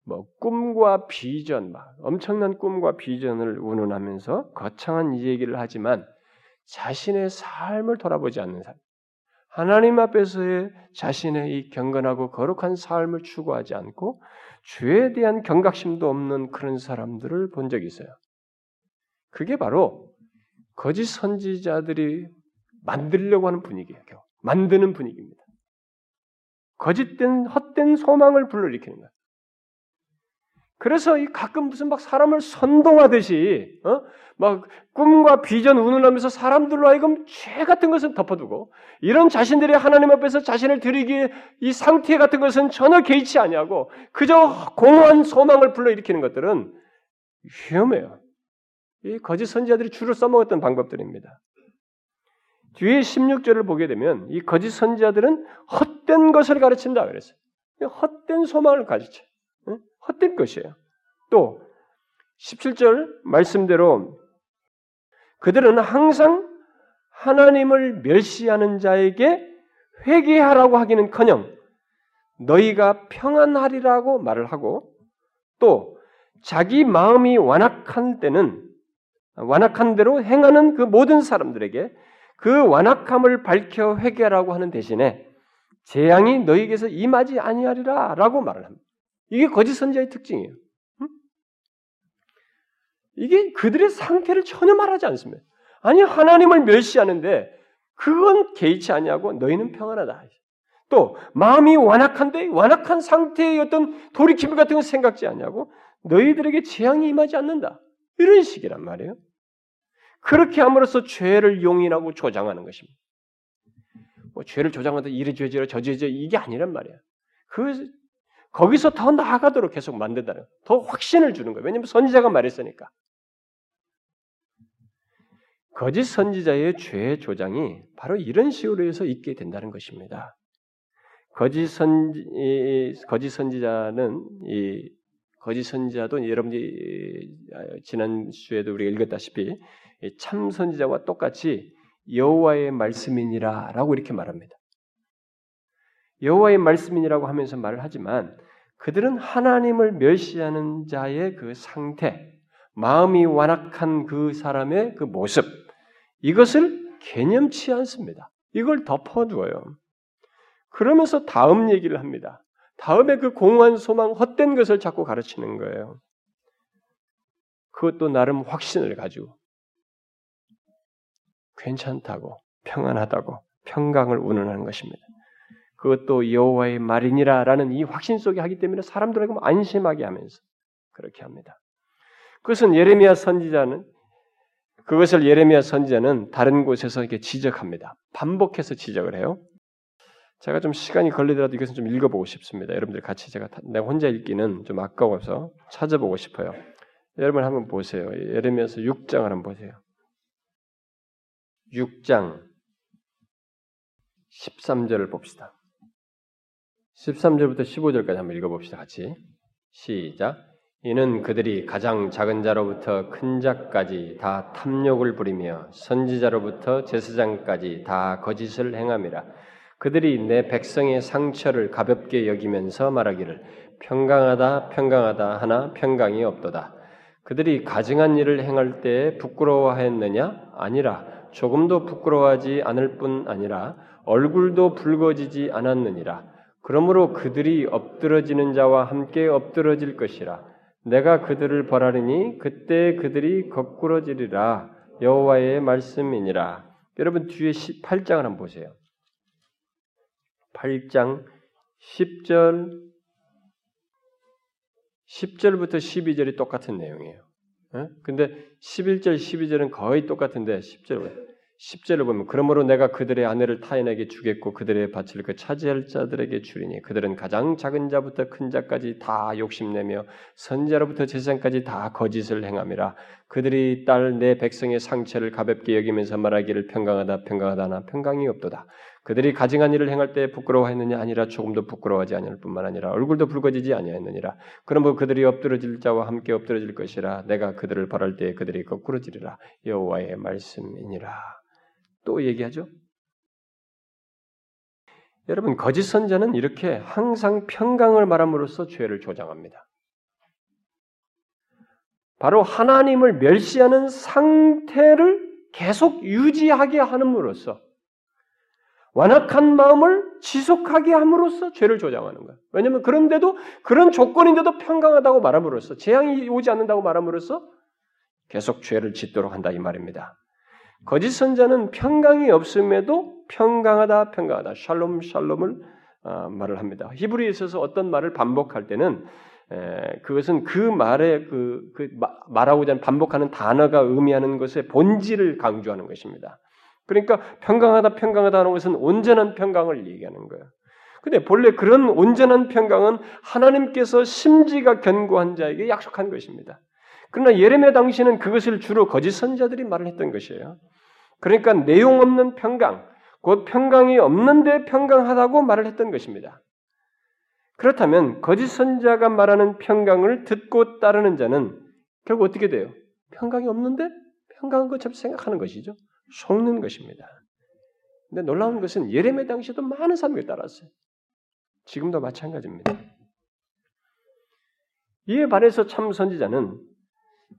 뭐 꿈과 비전, 막 엄청난 꿈과 비전을 운운하면서 거창한 이 얘기를 하지만 자신의 삶을 돌아보지 않는 사람, 하나님 앞에서의 자신의 이 경건하고 거룩한 삶을 추구하지 않고 죄에 대한 경각심도 없는 그런 사람들을 본 적이 있어요. 그게 바로 거짓 선지자들이 만들려고 하는 분위기예요. 만드는 분위기입니다. 거짓된 헛된 소망을 불러일으키는 거예요. 그래서 이 가끔 무슨 막 사람을 선동하듯이 어? 막 꿈과 비전 운운하면서 사람들로 하여금 죄 같은 것은 덮어두고 이런 자신들이 하나님 앞에서 자신을 드리기에 이 상태 같은 것은 전혀 개의치 아니하고 그저 공허한 소망을 불러일으키는 것들은 위험해요. 이 거짓 선지자들이 주로 써먹었던 방법들입니다. 뒤에 16절을 보게 되면 이 거짓 선지자들은 헛된 것을 가르친다 그랬어요. 헛된 소망을 가르쳐. 헛된 것이에요. 또 17절 말씀대로 그들은 항상 하나님을 멸시하는 자에게 회개하라고 하기는커녕 너희가 평안하리라고 말을 하고 또 자기 마음이 완악한 때는 완악한 대로 행하는 그 모든 사람들에게 그 완악함을 밝혀 회개하라고 하는 대신에 재앙이 너희에게서 임하지 아니하리라라고 말을 합니다. 이게 거짓 선지자의 특징이에요. 이게 그들의 상태를 전혀 말하지 않습니다. 아니 하나님을 멸시하는데 그건 개의치 아니하고 너희는 평안하다. 또 마음이 완악한데 완악한 상태의 어떤 돌이킴 같은 건 생각지 않냐고 너희들에게 재앙이 임하지 않는다. 이런 식이란 말이에요. 그렇게 함으로써 죄를 용인하고 조장하는 것입니다. 뭐 죄를 조장하다 이래 죄지라 저 죄지 이게 아니란 말이야. 그 거기서 더 나아가도록 계속 만든다는 더 확신을 주는 거예요. 왜냐하면 선지자가 말했으니까. 거짓 선지자의 죄 조장이 바로 이런 식으로 해서 있게 된다는 것입니다. 거짓 선 거짓 선지자는 이 거짓 선지자도 여러분이 지난 주에도 우리가 읽었다시피 참 선지자와 똑같이 여호와의 말씀이니라라고 이렇게 말합니다. 여호와의 말씀이라고 하면서 말을 하지만 그들은 하나님을 멸시하는 자의 그 상태, 마음이 완악한 그 사람의 그 모습, 이것을 개념치 않습니다. 이걸 덮어두어요. 그러면서 다음 얘기를 합니다. 다음에 그 공허한 소망, 헛된 것을 자꾸 가르치는 거예요. 그것도 나름 확신을 가지고 괜찮다고, 평안하다고, 평강을 운운하는 것입니다. 그것도 여호와의 말이니라라는 이 확신 속에 하기 때문에 사람들에게 안심하게 하면서 그렇게 합니다. 그것은 예레미야 선지자는 그것을 예레미야 선지자는 다른 곳에서 이렇게 지적합니다. 반복해서 지적을 해요. 제가 좀 시간이 걸리더라도 이것은 좀 읽어보고 싶습니다. 여러분들 같이 제가 내가 혼자 읽기는 좀 아까워서 찾아보고 싶어요. 여러분 한번 보세요. 예레미야서 6장을 한번 보세요. 6장 13절을 봅시다. 13절부터 15절까지 한번 읽어봅시다. 같이. 시작. 이는 그들이 가장 작은 자로부터 큰 자까지 다 탐욕을 부리며 선지자로부터 제사장까지 다 거짓을 행함이라. 그들이 내 백성의 상처를 가볍게 여기면서 말하기를 평강하다 평강하다 하나 평강이 없도다. 그들이 가증한 일을 행할 때 부끄러워하였느냐? 아니라 조금도 부끄러워하지 않을 뿐 아니라 얼굴도 붉어지지 않았느니라. 그러므로 그들이 엎드러지는 자와 함께 엎드러질 것이라. 내가 그들을 벌하리니 그때 그들이 거꾸러지리라. 여호와의 말씀이니라. 여러분 뒤에 8장을 한번 보세요. 8장 10절 10절부터 12절이 똑같은 내용이에요. 예? 근데 11절, 12절은 거의 똑같은데 10절 10절을 보면 그러므로 내가 그들의 아내를 타인에게 주겠고 그들의 밭을 그 차지할 자들에게 주리니 그들은 가장 작은 자부터 큰 자까지 다 욕심내며 선자로부터 제사장까지 다 거짓을 행함이라 그들이 딸 내 백성의 상처를 가볍게 여기면서 말하기를 평강하다 평강하다나 평강이 없도다 그들이 가증한 일을 행할 때 부끄러워했느냐 아니라 조금도 부끄러워하지 아니할 뿐만 아니라 얼굴도 붉어지지 아니하였느니라. 그러므로 그들이 엎드러질 자와 함께 엎드러질 것이라. 내가 그들을 벌할 때 그들이 거꾸로 지리라. 여호와의 말씀이니라. 또 얘기하죠. 여러분 거짓 선자는 이렇게 항상 평강을 말함으로써 죄를 조장합니다. 바로 하나님을 멸시하는 상태를 계속 유지하게 함으로써 완악한 마음을 지속하게 함으로써 죄를 조장하는 거예요. 왜냐하면 그런데도 그런 조건인데도 평강하다고 말함으로써 재앙이 오지 않는다고 말함으로써 계속 죄를 짓도록 한다 이 말입니다. 거짓 선자는 평강이 없음에도 평강하다 평강하다 샬롬 샬롬을 어, 말을 합니다. 히브리에 있어서 어떤 말을 반복할 때는 에, 그것은 그 말에 그, 그 말하고자 하는 반복하는 단어가 의미하는 것의 본질을 강조하는 것입니다. 그러니까 평강하다 평강하다 하는 것은 온전한 평강을 얘기하는 거예요. 근데 본래 그런 온전한 평강은 하나님께서 심지가 견고한 자에게 약속한 것입니다. 그러나 예레미야 당시는 그것을 주로 거짓 선자들이 말을 했던 것이에요. 그러니까 내용 없는 평강, 곧 평강이 없는데 평강하다고 말을 했던 것입니다. 그렇다면 거짓 선자가 말하는 평강을 듣고 따르는 자는 결국 어떻게 돼요? 평강이 없는데 평강한 것처럼 생각하는 것이죠. 속는 것입니다. 근데 놀라운 것은 예레미야 당시에도 많은 사람이 따랐어요. 지금도 마찬가지입니다. 이에 반해서 참 선지자는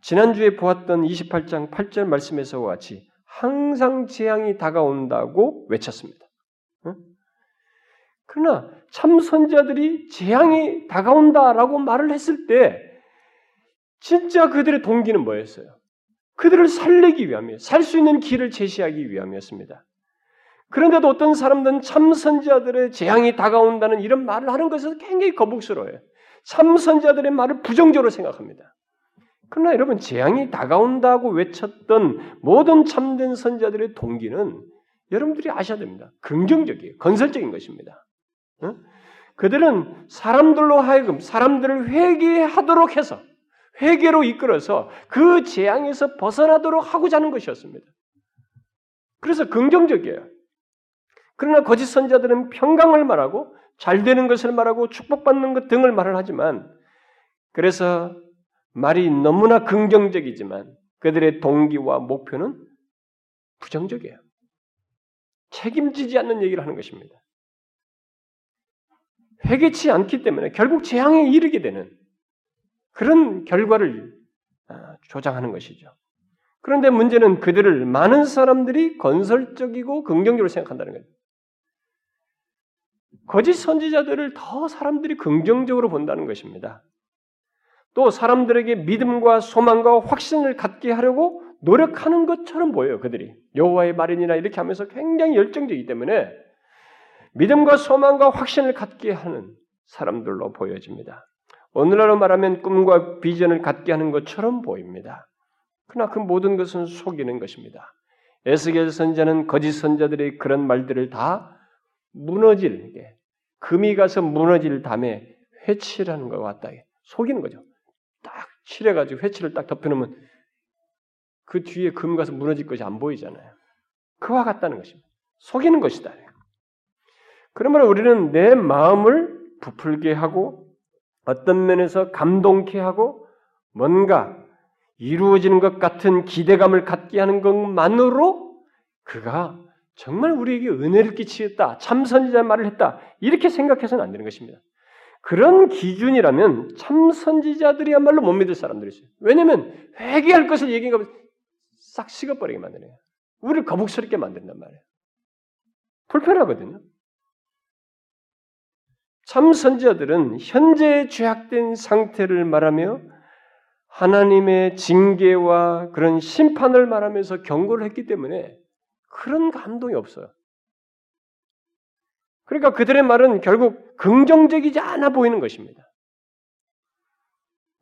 지난주에 보았던 28장 8절 말씀에서와 같이 항상 재앙이 다가온다고 외쳤습니다. 그러나 참 선자들이 재앙이 다가온다라고 말을 했을 때 진짜 그들의 동기는 뭐였어요? 그들을 살리기 위함이에요. 살 수 있는 길을 제시하기 위함이었습니다. 그런데도 어떤 사람들은 참선자들의 재앙이 다가온다는 이런 말을 하는 것에서 굉장히 거북스러워요. 참선자들의 말을 부정적으로 생각합니다. 그러나 여러분 재앙이 다가온다고 외쳤던 모든 참된 선자들의 동기는 여러분들이 아셔야 됩니다. 긍정적이에요. 건설적인 것입니다. 그들은 사람들로 하여금 사람들을 회개하도록 해서 회개로 이끌어서 그 재앙에서 벗어나도록 하고자 하는 것이었습니다. 그래서 긍정적이에요. 그러나 거짓 선자들은 평강을 말하고 잘 되는 것을 말하고 축복받는 것 등을 말을 하지만 그래서 말이 너무나 긍정적이지만 그들의 동기와 목표는 부정적이에요. 책임지지 않는 얘기를 하는 것입니다. 회개치 않기 때문에 결국 재앙에 이르게 되는 그런 결과를 아, 조장하는 것이죠. 그런데 문제는 그들을 많은 사람들이 건설적이고 긍정적으로 생각한다는 거예요. 거짓 선지자들을 더 사람들이 긍정적으로 본다는 것입니다. 또 사람들에게 믿음과 소망과 확신을 갖게 하려고 노력하는 것처럼 보여요. 그들이 여호와의 말이니라 이렇게 하면서 굉장히 열정적이기 때문에 믿음과 소망과 확신을 갖게 하는 사람들로 보여집니다. 오늘날로 말하면 꿈과 비전을 갖게 하는 것처럼 보입니다. 그러나 그 모든 것은 속이는 것입니다. 에스겔 선자는 거짓 선자들의 그런 말들을 다 무너질 금이 가서 무너질 담에 회치라는 것 같다. 속이는 거죠. 딱 칠해가지고 회치를 딱 덮여놓으면 그 뒤에 금 가서 무너질 것이 안 보이잖아요. 그와 같다는 것입니다. 속이는 것이다. 그러므로 우리는 내 마음을 부풀게 하고 어떤 면에서 감동케 하고 뭔가 이루어지는 것 같은 기대감을 갖게 하는 것만으로 그가 정말 우리에게 은혜를 끼치겠다, 참선지자 말을 했다 이렇게 생각해서는 안 되는 것입니다. 그런 기준이라면 참 선지자들이야말로 못 믿을 사람들이 있어요. 왜냐하면 회개할 것을 얘기하면 싹 식어버리게 만드네요. 우리를 거북스럽게 만든단 말이에요. 불편하거든요. 참 선지자들은 현재 죄악된 상태를 말하며 하나님의 징계와 그런 심판을 말하면서 경고를 했기 때문에 그런 감동이 없어요. 그러니까 그들의 말은 결국 긍정적이지 않아 보이는 것입니다.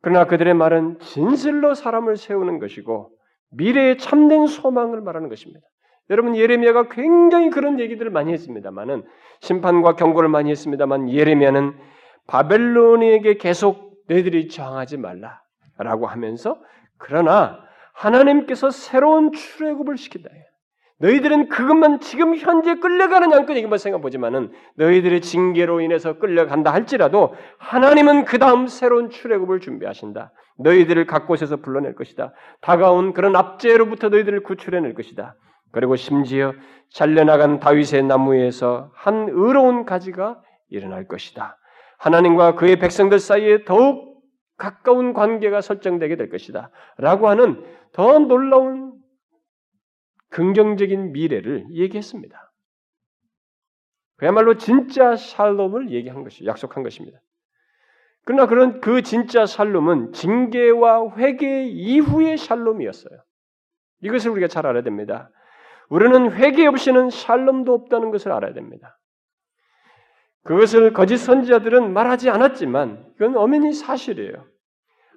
그러나 그들의 말은 진실로 사람을 세우는 것이고 미래의 참된 소망을 말하는 것입니다. 여러분 예레미야가 굉장히 그런 얘기들을 많이 했습니다만은 심판과 경고를 많이 했습니다만 예레미야는 바벨론에게 계속 너희들이 저항하지 말라라고 하면서 그러나 하나님께서 새로운 출애굽을 시킨다. 너희들은 그것만 지금 현재 끌려가는 양껏 이것만 생각 보지만은 너희들의 징계로 인해서 끌려간다 할지라도 하나님은 그 다음 새로운 출애굽을 준비하신다. 너희들을 각 곳에서 불러낼 것이다. 다가온 그런 압제로부터 너희들을 구출해낼 것이다. 그리고 심지어 잘려나간 다윗의 나무에서 한 의로운 가지가 일어날 것이다. 하나님과 그의 백성들 사이에 더욱 가까운 관계가 설정되게 될 것이다. 라고 하는 더 놀라운 긍정적인 미래를 얘기했습니다. 그야말로 진짜 샬롬을 얘기한 것이 약속한 것입니다. 그러나 그런 그 진짜 샬롬은 징계와 회개 이후의 샬롬이었어요. 이것을 우리가 잘 알아야 됩니다. 우리는 회개 없이는 샬롬도 없다는 것을 알아야 됩니다. 그것을 거짓 선지자들은 말하지 않았지만 이건 엄연히 사실이에요.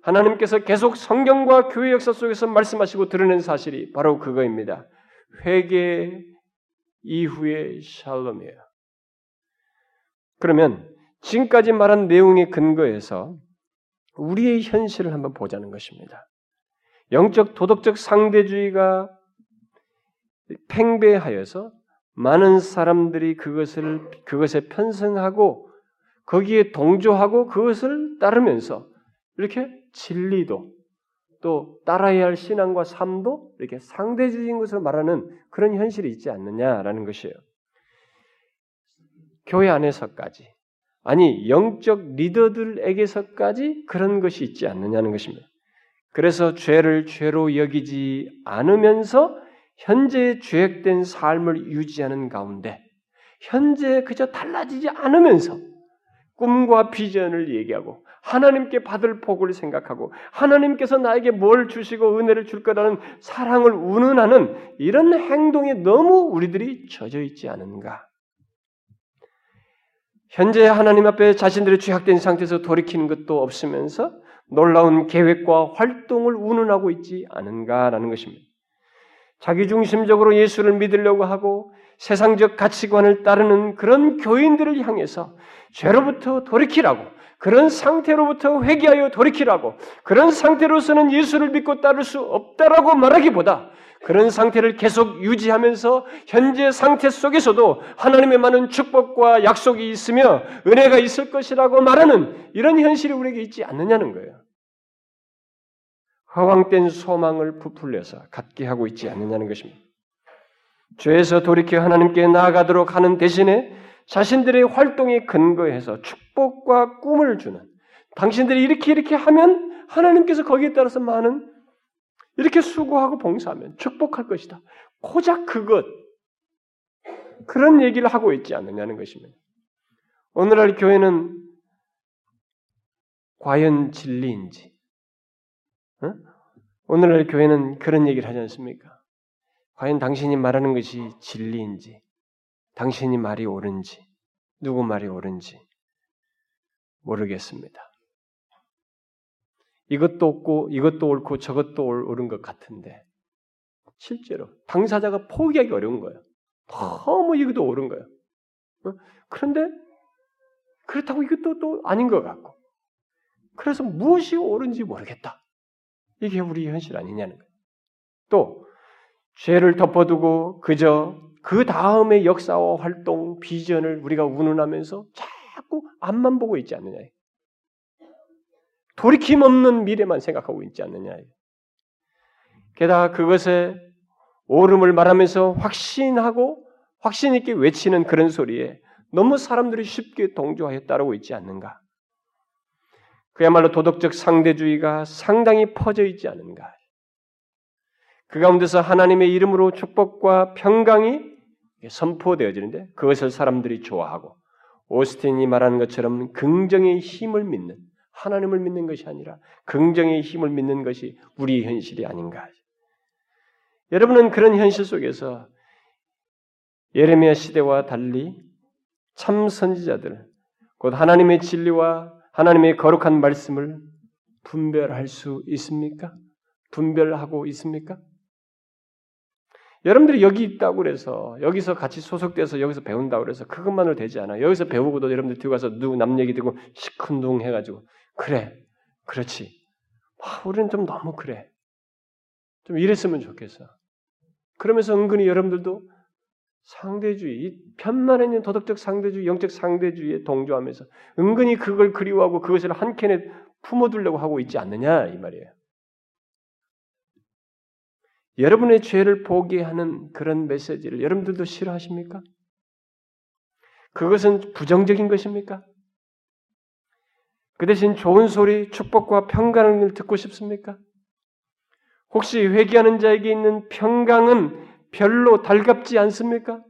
하나님께서 계속 성경과 교회 역사 속에서 말씀하시고 드러낸 사실이 바로 그거입니다. 회개 이후의 샬롬이에요. 그러면 지금까지 말한 내용의 근거에서 우리의 현실을 한번 보자는 것입니다. 영적 도덕적 상대주의가 팽배하여서 많은 사람들이 그것을 그것에 편승하고 거기에 동조하고 그것을 따르면서 이렇게 진리도 또 따라야 할 신앙과 삶도 이렇게 상대적인 것으로 말하는 그런 현실이 있지 않느냐라는 것이에요. 교회 안에서까지 아니 영적 리더들에게서까지 그런 것이 있지 않느냐는 것입니다. 그래서 죄를 죄로 여기지 않으면서 현재 죄악된 삶을 유지하는 가운데 현재 그저 달라지지 않으면서 꿈과 비전을 얘기하고 하나님께 받을 복을 생각하고 하나님께서 나에게 뭘 주시고 은혜를 줄 거라는 사랑을 운운하는 이런 행동에 너무 우리들이 젖어 있지 않은가? 현재 하나님 앞에 자신들의 죄악된 상태에서 돌이키는 것도 없으면서 놀라운 계획과 활동을 운운하고 있지 않은가라는 것입니다. 자기중심적으로 예수를 믿으려고 하고 세상적 가치관을 따르는 그런 교인들을 향해서 죄로부터 돌이키라고 그런 상태로부터 회개하여 돌이키라고 그런 상태로서는 예수를 믿고 따를 수 없다라고 말하기보다 그런 상태를 계속 유지하면서 현재 상태 속에서도 하나님의 많은 축복과 약속이 있으며 은혜가 있을 것이라고 말하는 이런 현실이 우리에게 있지 않느냐는 거예요. 허황된 소망을 부풀려서 갖게 하고 있지 않느냐는 것입니다. 죄에서 돌이켜 하나님께 나아가도록 하는 대신에 자신들의 활동에 근거해서 축복과 꿈을 주는 당신들이 이렇게 이렇게 하면 하나님께서 거기에 따라서 많은 이렇게 수고하고 봉사하면 축복할 것이다. 고작 그것 그런 얘기를 하고 있지 않느냐는 것입니다. 오늘날 교회는 과연 진리인지 어? 오늘날 교회는 그런 얘기를 하지 않습니까? 과연 당신이 말하는 것이 진리인지, 당신이 말이 옳은지, 누구 말이 옳은지 모르겠습니다. 이것도 없고 이것도 옳고 저것도 옳은 것 같은데 실제로 당사자가 포기하기 어려운 거예요. 너무 이것도 옳은 거예요. 어? 그런데 그렇다고 이것도 또 아닌 것 같고 그래서 무엇이 옳은지 모르겠다. 이게 우리 현실 아니냐는 거예요. 또 죄를 덮어두고 그저 그 다음의 역사와 활동, 비전을 우리가 운운하면서 자꾸 앞만 보고 있지 않느냐. 돌이킴 없는 미래만 생각하고 있지 않느냐. 게다가 그것에 옳음을 말하면서 확신하고 확신 있게 외치는 그런 소리에 너무 사람들이 쉽게 동조하여 따르고 있지 않는가? 그야말로 도덕적 상대주의가 상당히 퍼져 있지 않은가? 그 가운데서 하나님의 이름으로 축복과 평강이 선포되어지는데 그것을 사람들이 좋아하고 오스틴이 말하는 것처럼 긍정의 힘을 믿는 하나님을 믿는 것이 아니라 긍정의 힘을 믿는 것이 우리의 현실이 아닌가. 여러분은 그런 현실 속에서 예레미야 시대와 달리 참 선지자들, 곧 하나님의 진리와 하나님의 거룩한 말씀을 분별할 수 있습니까? 분별하고 있습니까? 여러분들이 여기 있다고 그래서 여기서 같이 소속돼서 여기서 배운다고 그래서 그것만으로 되지 않아. 여기서 배우고도 여러분들 뒤에 가서 누구 남 얘기 듣고 시큰둥 해가지고 그래, 그렇지. 와, 우리는 좀 너무 그래. 좀 이랬으면 좋겠어. 그러면서 은근히 여러분들도 상대주의, 편만 있는 도덕적 상대주의, 영적 상대주의에 동조하면서 은근히 그걸 그리워하고 그것을 한 캔에 품어두려고 하고 있지 않느냐 이 말이에요. 여러분의 죄를 보게 하는 그런 메시지를 여러분들도 싫어하십니까? 그것은 부정적인 것입니까? 그 대신 좋은 소리, 축복과 평강을 듣고 싶습니까? 혹시 회개하는 자에게 있는 평강은 별로 달갑지 않습니까?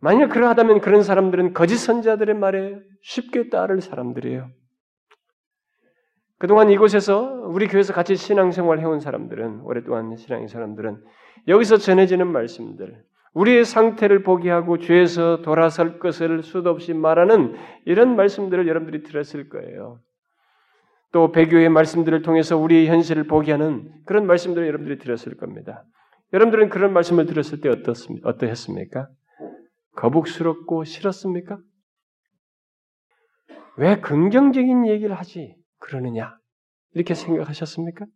만약 그러하다면 그런 사람들은 거짓 선자들의 말에 쉽게 따를 사람들이에요. 그동안 이곳에서 우리 교회에서 같이 신앙생활 해온 사람들은 오랫동안 신앙의 사람들은 여기서 전해지는 말씀들, 우리의 상태를 보게 하고 죄에서 돌아설 것을 수도 없이 말하는 이런 말씀들을 여러분들이 들었을 거예요. 또 배교의 말씀들을 통해서 우리의 현실을 보게 하는 그런 말씀들을 여러분들이 들었을 겁니다. 여러분들은 그런 말씀을 들었을 때 어떻습니까? 어떠했습니까? 거북스럽고 싫었습니까? 왜 긍정적인 얘기를 하지? 그러느냐? 이렇게 생각하셨습니까?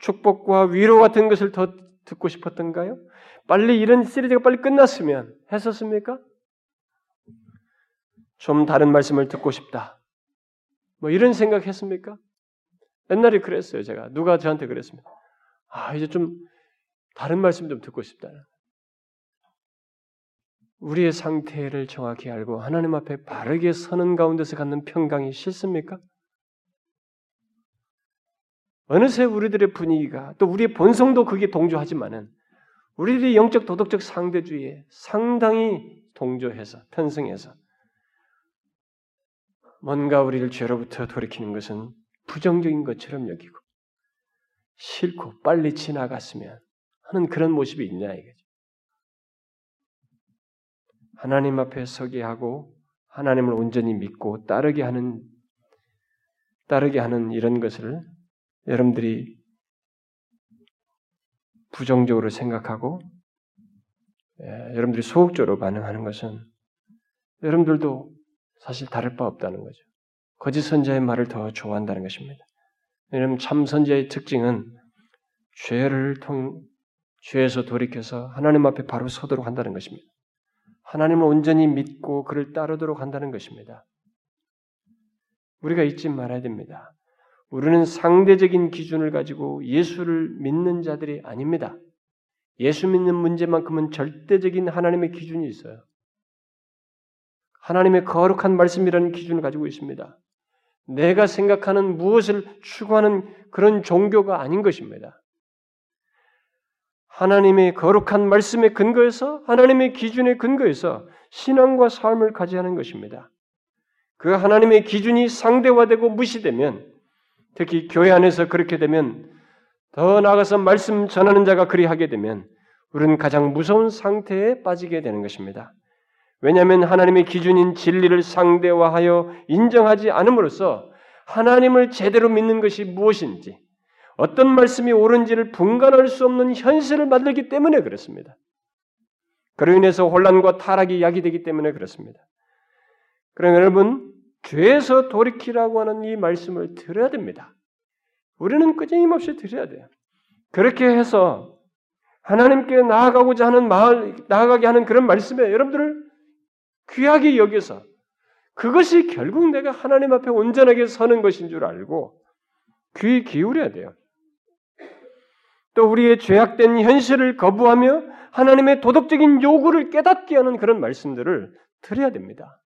축복과 위로 같은 것을 더 듣고 싶었던가요? 빨리 이런 시리즈가 빨리 끝났으면 했었습니까? 좀 다른 말씀을 듣고 싶다. 뭐 이런 생각 했습니까? 옛날에 그랬어요, 제가. 누가 저한테 그랬습니다. 아, 이제 좀 다른 말씀 좀 듣고 싶다. 우리의 상태를 정확히 알고 하나님 앞에 바르게 서는 가운데서 갖는 평강이 싫습니까? 어느새 우리들의 분위기가 또 우리의 본성도 그게 동조하지만은 우리들이 영적 도덕적 상대주의에 상당히 동조해서 편승해서 뭔가 우리를 죄로부터 돌이키는 것은 부정적인 것처럼 여기고 싫고 빨리 지나갔으면 하는 그런 모습이 있냐 이거죠. 하나님 앞에 서게 하고 하나님을 온전히 믿고 따르게 하는 따르게 하는 이런 것을 여러분들이 부정적으로 생각하고 예, 여러분들이 소극적으로 반응하는 것은 여러분들도 사실 다를 바 없다는 거죠. 거짓 선자의 말을 더 좋아한다는 것입니다. 왜냐하면 참 선자의 특징은 죄를 통 죄에서 돌이켜서 하나님 앞에 바로 서도록 한다는 것입니다. 하나님을 온전히 믿고 그를 따르도록 한다는 것입니다. 우리가 잊지 말아야 됩니다. 우리는 상대적인 기준을 가지고 예수를 믿는 자들이 아닙니다. 예수 믿는 문제만큼은 절대적인 하나님의 기준이 있어요. 하나님의 거룩한 말씀이라는 기준을 가지고 있습니다. 내가 생각하는 무엇을 추구하는 그런 종교가 아닌 것입니다. 하나님의 거룩한 말씀에 근거해서 하나님의 기준에 근거해서 신앙과 삶을 가지하는 것입니다. 그 하나님의 기준이 상대화되고 무시되면 특히 교회 안에서 그렇게 되면 더 나아가서 말씀 전하는 자가 그리하게 되면 우리는 가장 무서운 상태에 빠지게 되는 것입니다. 왜냐하면 하나님의 기준인 진리를 상대화하여 인정하지 않음으로써 하나님을 제대로 믿는 것이 무엇인지 어떤 말씀이 옳은지를 분간할 수 없는 현실을 만들기 때문에 그렇습니다. 그로 인해서 혼란과 타락이 야기되기 때문에 그렇습니다. 그러면 여러분 죄에서 돌이키라고 하는 이 말씀을 들어야 됩니다. 우리는 끊임없이 들어야 돼요. 그렇게 해서 하나님께 나아가고자 하는 마을 나아가게 하는 그런 말씀에 여러분들을 귀하게 여겨서 그것이 결국 내가 하나님 앞에 온전하게 서는 것인 줄 알고 귀 기울여야 돼요. 또 우리의 죄악된 현실을 거부하며 하나님의 도덕적인 요구를 깨닫게 하는 그런 말씀들을 드려야 됩니다.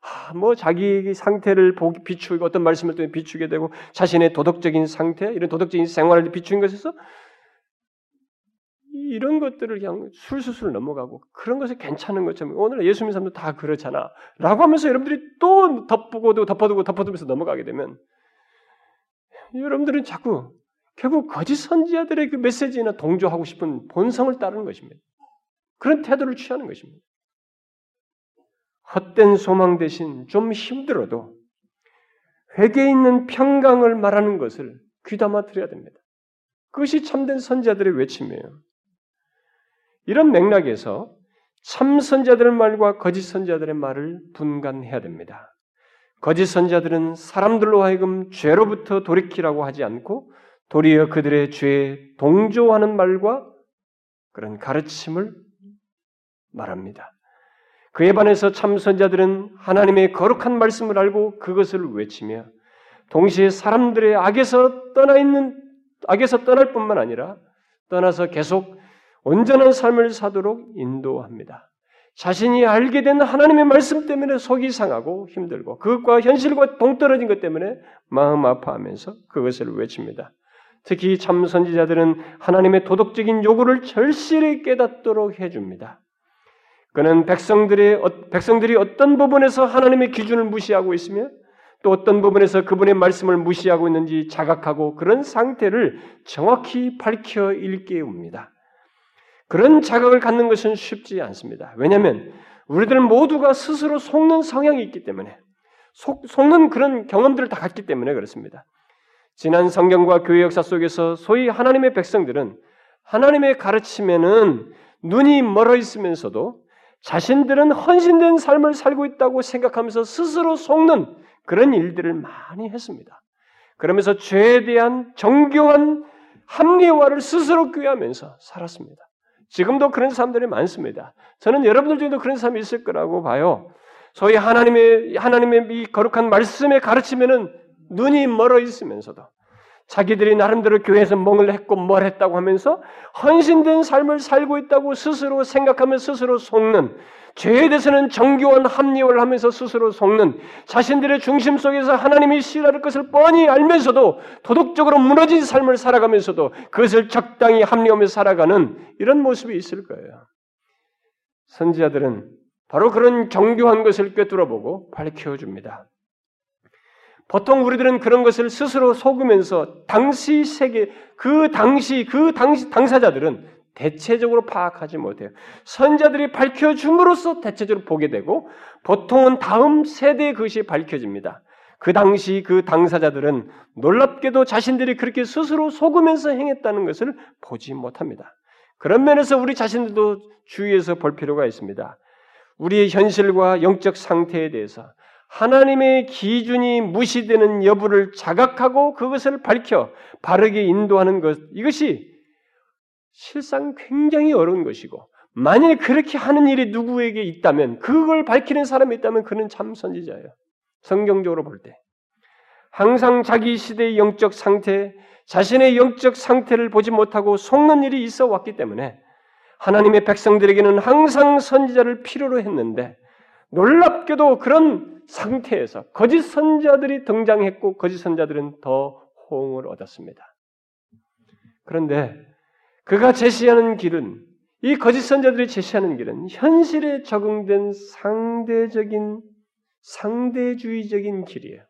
아, 뭐 자기 상태를 비추고 어떤 말씀을 통해 비추게 되고 자신의 도덕적인 상태, 이런 도덕적인 생활을 비추는 것에서 이런 것들을 그냥 술술술 넘어가고 그런 것이 괜찮은 것처럼 오늘 예수 믿는 사람도 다 그렇잖아 라고 하면서 여러분들이 또 덮고도 덮어두고 덮어두면서 넘어가게 되면 여러분들은 자꾸 결국 거짓 선지자들의 그 메시지나 동조하고 싶은 본성을 따르는 것입니다. 그런 태도를 취하는 것입니다. 헛된 소망 대신 좀 힘들어도 회개 있는 평강을 말하는 것을 귀담아 들어야 됩니다. 그것이 참된 선자들의 외침이에요. 이런 맥락에서 참 선자들의 말과 거짓 선자들의 말을 분간해야 됩니다. 거짓 선자들은 사람들로 하여금 죄로부터 돌이키라고 하지 않고 도리어 그들의 죄에 동조하는 말과 그런 가르침을 말합니다. 그에 반해서 참선자들은 하나님의 거룩한 말씀을 알고 그것을 외치며 동시에 사람들의 악에서 떠나 있는 악에서 떠날 뿐만 아니라 떠나서 계속 온전한 삶을 사도록 인도합니다. 자신이 알게 된 하나님의 말씀 때문에 속이 상하고 힘들고 그것과 현실과 동떨어진 것 때문에 마음 아파하면서 그것을 외칩니다. 특히 참 선지자들은 하나님의 도덕적인 요구를 절실히 깨닫도록 해줍니다. 그는 백성들의 어, 백성들이 어떤 부분에서 하나님의 기준을 무시하고 있으며 또 어떤 부분에서 그분의 말씀을 무시하고 있는지 자각하고 그런 상태를 정확히 밝혀 일깨웁니다. 그런 자각을 갖는 것은 쉽지 않습니다. 왜냐하면 우리들 모두가 스스로 속는 성향이 있기 때문에 속, 속는 그런 경험들을 다 갖기 때문에 그렇습니다. 지난 성경과 교회 역사 속에서 소위 하나님의 백성들은 하나님의 가르침에는 눈이 멀어 있으면서도 자신들은 헌신된 삶을 살고 있다고 생각하면서 스스로 속는 그런 일들을 많이 했습니다. 그러면서 죄에 대한 정교한 합리화를 스스로 꾀하면서 살았습니다. 지금도 그런 사람들이 많습니다. 저는 여러분들 중에도 그런 사람이 있을 거라고 봐요. 소위 하나님의 하나님의 이 거룩한 말씀에 가르치면은 눈이 멀어 있으면서도 자기들이 나름대로 교회에서 뭘 했고 뭘 했다고 하면서 헌신된 삶을 살고 있다고 스스로 생각하며 스스로 속는 죄에 대해서는 정교한 합리화를 하면서 스스로 속는 자신들의 중심 속에서 하나님이 싫어할 것을 뻔히 알면서도 도덕적으로 무너진 삶을 살아가면서도 그것을 적당히 합리화하며 살아가는 이런 모습이 있을 거예요. 선지자들은 바로 그런 정교한 것을 꿰뚫어보고 밝혀줍니다. 보통 우리들은 그런 것을 스스로 속으면서 당시 세계 그 당시 그 당시 당사자들은 대체적으로 파악하지 못해요. 선자들이 밝혀줌으로써 대체적으로 보게 되고 보통은 다음 세대에 그것이 밝혀집니다. 그 당시 그 당사자들은 놀랍게도 자신들이 그렇게 스스로 속으면서 행했다는 것을 보지 못합니다. 그런 면에서 우리 자신들도 주의해서 볼 필요가 있습니다. 우리의 현실과 영적 상태에 대해서 하나님의 기준이 무시되는 여부를 자각하고 그것을 밝혀 바르게 인도하는 것, 이것이 실상 굉장히 어려운 것이고, 만일 그렇게 하는 일이 누구에게 있다면, 그걸 밝히는 사람이 있다면 그는 참 선지자예요. 성경적으로 볼 때. 항상 자기 시대의 영적 상태, 자신의 영적 상태를 보지 못하고 속는 일이 있어 왔기 때문에 하나님의 백성들에게는 항상 선지자를 필요로 했는데 놀랍게도 그런 상태에서 거짓 선자들이 등장했고 거짓 선자들은 더 호응을 얻었습니다. 그런데 그가 제시하는 길은 이 거짓 선자들이 제시하는 길은 현실에 적응된 상대적인 상대주의적인 길이에요.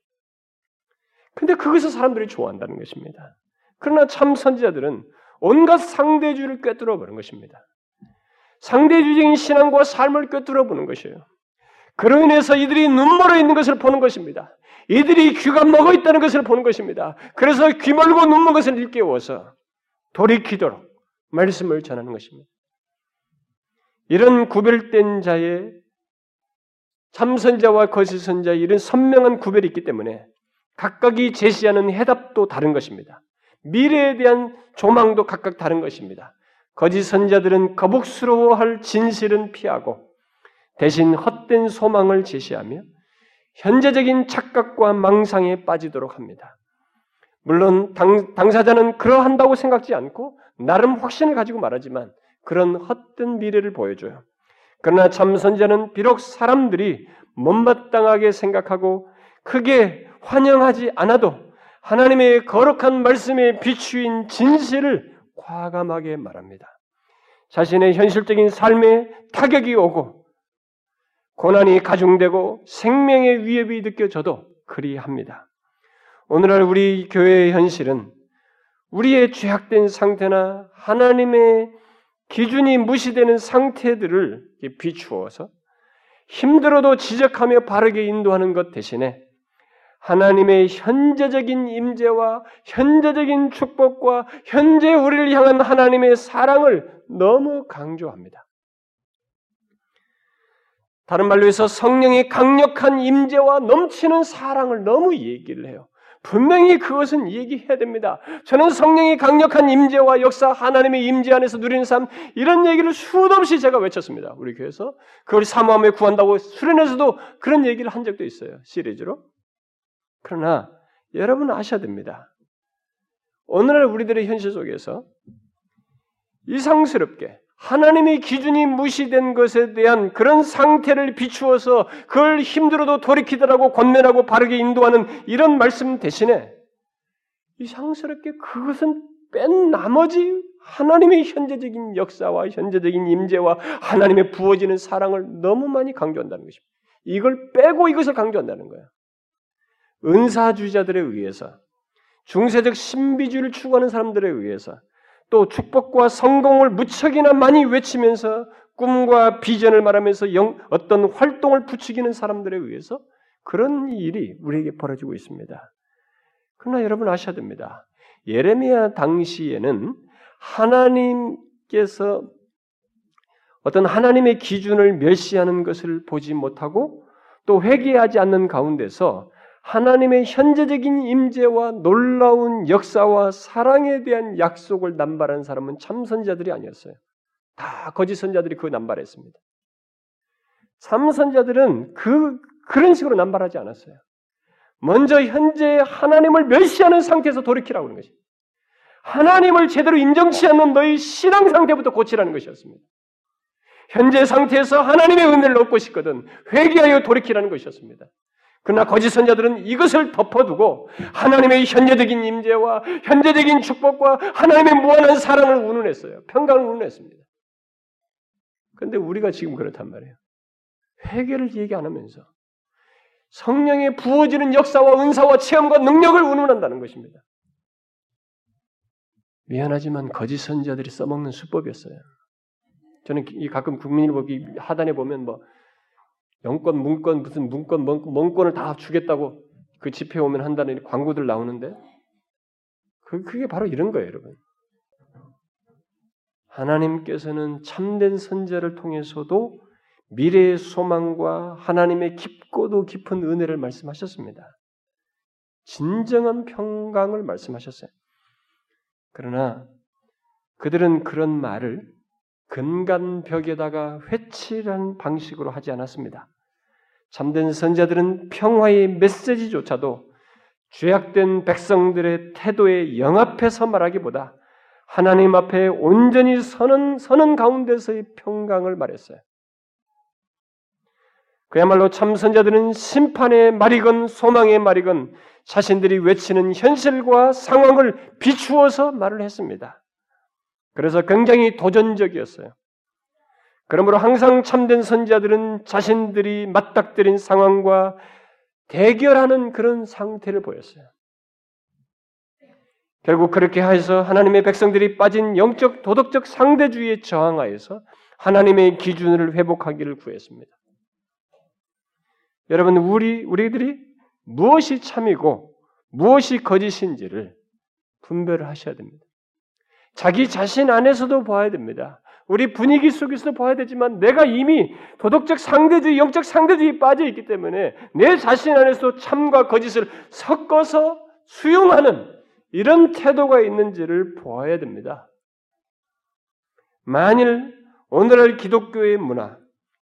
근데 그것을 사람들이 좋아한다는 것입니다. 그러나 참 선지자들은 온갖 상대주의를 꿰뚫어 보는 것입니다. 상대주의적인 신앙과 삶을 꿰뚫어 보는 것이에요. 그로 인해서 이들이 눈멀어 있는 것을 보는 것입니다. 이들이 귀가 먹어 있다는 것을 보는 것입니다. 그래서 귀 멀고 눈 먼 것을 일깨워서 돌이키도록 말씀을 전하는 것입니다. 이런 구별된 자의 참선자와 거짓선자의 이런 선명한 구별이 있기 때문에 각각이 제시하는 해답도 다른 것입니다. 미래에 대한 조망도 각각 다른 것입니다. 거짓 선자들은 거북스러워할 진실은 피하고 대신 헛된 소망을 제시하며 현재적인 착각과 망상에 빠지도록 합니다. 물론 당, 당사자는 그러한다고 생각지 않고 나름 확신을 가지고 말하지만 그런 헛된 미래를 보여줘요. 그러나 참 선자는 비록 사람들이 못마땅하게 생각하고 크게 환영하지 않아도 하나님의 거룩한 말씀에 비추인 진실을 과감하게 말합니다. 자신의 현실적인 삶에 타격이 오고 고난이 가중되고 생명의 위협이 느껴져도 그리합니다. 오늘날 우리 교회의 현실은 우리의 죄악된 상태나 하나님의 기준이 무시되는 상태들을 비추어서 힘들어도 지적하며 바르게 인도하는 것 대신에 하나님의 현재적인 임재와 현재적인 축복과 현재 우리를 향한 하나님의 사랑을 너무 강조합니다. 다른 말로 해서 성령의 강력한 임재와 넘치는 사랑을 너무 얘기를 해요. 분명히 그것은 얘기해야 됩니다. 저는 성령의 강력한 임재와 역사, 하나님의 임재 안에서 누리는 삶 이런 얘기를 수도 없이 제가 외쳤습니다. 우리 교회에서 그걸 사모함에 구한다고 수련에서도 그런 얘기를 한 적도 있어요. 시리즈로. 그러나 여러분 아셔야 됩니다. 오늘날 우리들의 현실 속에서 이상스럽게 하나님의 기준이 무시된 것에 대한 그런 상태를 비추어서 그걸 힘들어도 돌이키더라고 권면하고 바르게 인도하는 이런 말씀 대신에 이상스럽게 그것은 뺀 나머지 하나님의 현재적인 역사와 현재적인 임재와 하나님의 부어지는 사랑을 너무 많이 강조한다는 것입니다. 이걸 빼고 이것을 강조한다는 거예요. 은사주의자들에 의해서 중세적 신비주의를 추구하는 사람들에 의해서 또 축복과 성공을 무척이나 많이 외치면서 꿈과 비전을 말하면서 영, 어떤 활동을 부추기는 사람들에 의해서 그런 일이 우리에게 벌어지고 있습니다. 그러나 여러분 아셔야 됩니다. 예레미야 당시에는 하나님께서 어떤 하나님의 기준을 멸시하는 것을 보지 못하고 또 회개하지 않는 가운데서 하나님의 현재적인 임재와 놀라운 역사와 사랑에 대한 약속을 남발한 사람은 참 선자들이 아니었어요. 다 거짓 선자들이 그 남발했습니다. 참 선자들은 그 그런 식으로 남발하지 않았어요. 먼저 현재 하나님을 멸시하는 상태에서 돌이키라고 하는 것이. 하나님을 제대로 인정치 않는 너희 신앙 상태부터 고치라는 것이었습니다. 현재 상태에서 하나님의 은혜를 얻고 싶거든 회개하여 돌이키라는 것이었습니다. 그러나 거짓 선자들은 이것을 덮어두고 하나님의 현재적인 임재와 현재적인 축복과 하나님의 무한한 사랑을 운운했어요. 평강을 운운했습니다. 그런데 우리가 지금 그렇단 말이에요. 회개를 얘기 안 하면서 성령의 부어지는 역사와 은사와 체험과 능력을 운운한다는 것입니다. 미안하지만 거짓 선자들이 써먹는 수법이었어요. 저는 가끔 국민일보 하단에 보면 뭐 영권, 문권, 무슨 문권, 멍권, 을 다 주겠다고 그 집회 오면 한다는 광고들 나오는데 그, 그게 바로 이런 거예요, 여러분. 하나님께서는 참된 선제를 통해서도 미래의 소망과 하나님의 깊고도 깊은 은혜를 말씀하셨습니다. 진정한 평강을 말씀하셨어요. 그러나 그들은 그런 말을 근간벽에다가 회칠한 방식으로 하지 않았습니다. 참된 선자들은 평화의 메시지조차도 죄악된 백성들의 태도에 영합해서 말하기보다 하나님 앞에 온전히 서는, 서는 가운데서의 평강을 말했어요. 그야말로 참선자들은 심판의 말이건 소망의 말이건 자신들이 외치는 현실과 상황을 비추어서 말을 했습니다. 그래서 굉장히 도전적이었어요. 그러므로 항상 참된 선지자들은 자신들이 맞닥뜨린 상황과 대결하는 그런 상태를 보였어요. 결국 그렇게 해서 하나님의 백성들이 빠진 영적 도덕적 상대주의에 저항하여서 하나님의 기준을 회복하기를 구했습니다. 여러분 우리 우리들이 무엇이 참이고 무엇이 거짓인지를 분별을 하셔야 됩니다. 자기 자신 안에서도 봐야 됩니다. 우리 분위기 속에서도 봐야 되지만 내가 이미 도덕적 상대주의, 영적 상대주의에 빠져 있기 때문에 내 자신 안에서 참과 거짓을 섞어서 수용하는 이런 태도가 있는지를 보아야 됩니다. 만일 오늘날 기독교의 문화,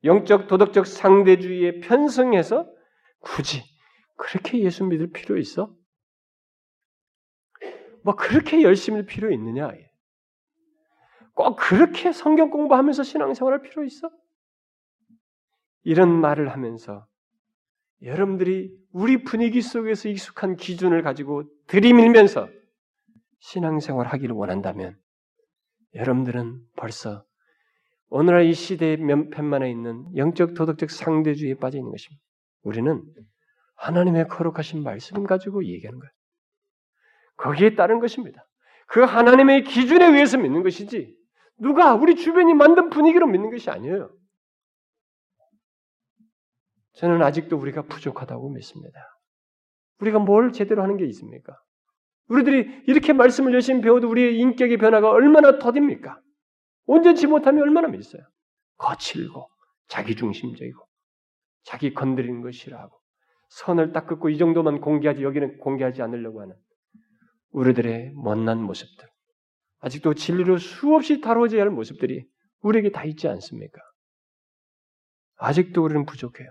영적 도덕적 상대주의에 편승해서 굳이 그렇게 예수 믿을 필요 있어? 뭐 그렇게 열심히 필요 있느냐? 꼭 그렇게 성경 공부하면서 신앙생활할 필요 있어? 이런 말을 하면서 여러분들이 우리 분위기 속에서 익숙한 기준을 가지고 들이밀면서 신앙생활 하기를 원한다면 여러분들은 벌써 오늘날 이 시대의 면편만에 있는 영적 도덕적 상대주의에 빠져 있는 것입니다. 우리는 하나님의 거룩하신 말씀 가지고 얘기하는 거예요. 거기에 따른 것입니다. 그 하나님의 기준에 의해서 믿는 것이지 누가 우리 주변이 만든 분위기로 믿는 것이 아니에요. 저는 아직도 우리가 부족하다고 믿습니다. 우리가 뭘 제대로 하는 게 있습니까? 우리들이 이렇게 말씀을 열심히 배워도 우리의 인격의 변화가 얼마나 더딥니까? 온전치 못하면 얼마나 믿어요? 거칠고 자기중심적이고 자기 건드리는 것 싫어하고 선을 딱 긋고 이 정도만 공개하지 여기는 공개하지 않으려고 하는 우리들의 못난 모습들 아직도 진리로 수없이 다루어져야 할 모습들이 우리에게 다 있지 않습니까? 아직도 우리는 부족해요.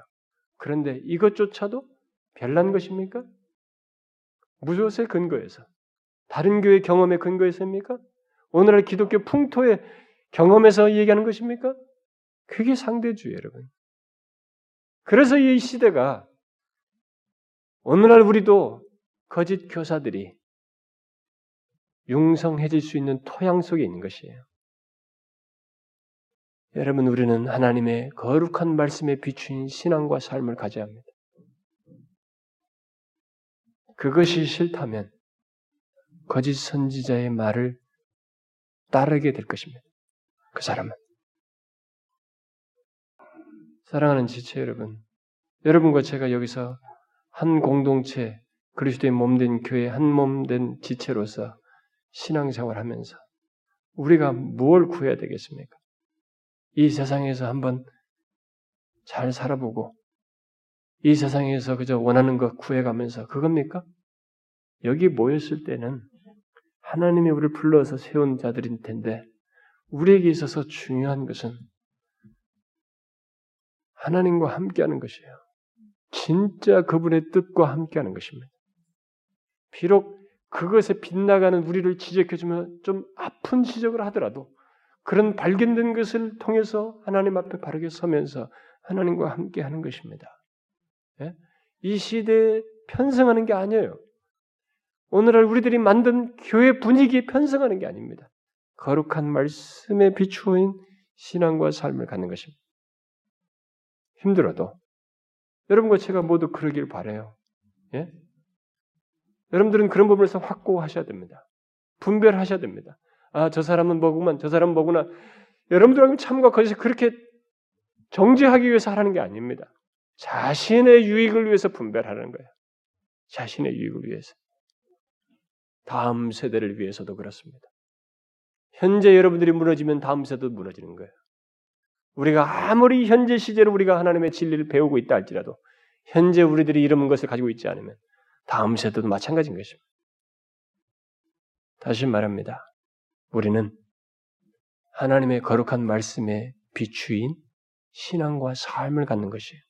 그런데 이것조차도 별난 것입니까? 무엇의 근거에서? 다른 교회 경험의 근거에서입니까? 오늘날 기독교 풍토의 경험에서 얘기하는 것입니까? 그게 상대주의 여러분. 그래서 이 시대가 오늘날 우리도 거짓 교사들이 융성해질 수 있는 토양 속에 있는 것이에요. 여러분, 우리는 하나님의 거룩한 말씀에 비추인 신앙과 삶을 가져야 합니다. 그것이 싫다면 거짓 선지자의 말을 따르게 될 것입니다. 그 사람은. 사랑하는 지체 여러분, 여러분과 제가 여기서 한 공동체, 그리스도의 몸 된 교회 한 몸 된 지체로서 신앙생활 하면서 우리가 무엇을 구해야 되겠습니까? 이 세상에서 한번 잘 살아보고 이 세상에서 그저 원하는 것 구해가면서 그겁니까? 여기 모였을 때는 하나님이 우리를 불러서 세운 자들일 텐데 우리에게 있어서 중요한 것은 하나님과 함께하는 것이에요. 진짜 그분의 뜻과 함께하는 것입니다. 비록 그것에 빗나가는 우리를 지적해주면 좀 아픈 지적을 하더라도 그런 발견된 것을 통해서 하나님 앞에 바르게 서면서 하나님과 함께 하는 것입니다. 예? 이 시대에 편성하는 게 아니에요. 오늘날 우리들이 만든 교회 분위기에 편성하는 게 아닙니다. 거룩한 말씀에 비추어인 신앙과 삶을 갖는 것입니다. 힘들어도 여러분과 제가 모두 그러길 바래요. 예? 여러분들은 그런 부분에서 확고하셔야 됩니다. 분별하셔야 됩니다. 아, 저 사람은 뭐구만, 저 사람은 뭐구나. 여러분들하고 참과 거짓을 그렇게 정지하기 위해서 하라는 게 아닙니다. 자신의 유익을 위해서 분별하는 거예요. 자신의 유익을 위해서. 다음 세대를 위해서도 그렇습니다. 현재 여러분들이 무너지면 다음 세대도 무너지는 거예요. 우리가 아무리 현재 시제로 우리가 하나님의 진리를 배우고 있다 할지라도 현재 우리들이 이런 것을 가지고 있지 않으면 다음 세대도 마찬가지인 것입니다. 다시 말합니다. 우리는 하나님의 거룩한 말씀에 비추인 신앙과 삶을 갖는 것이에요.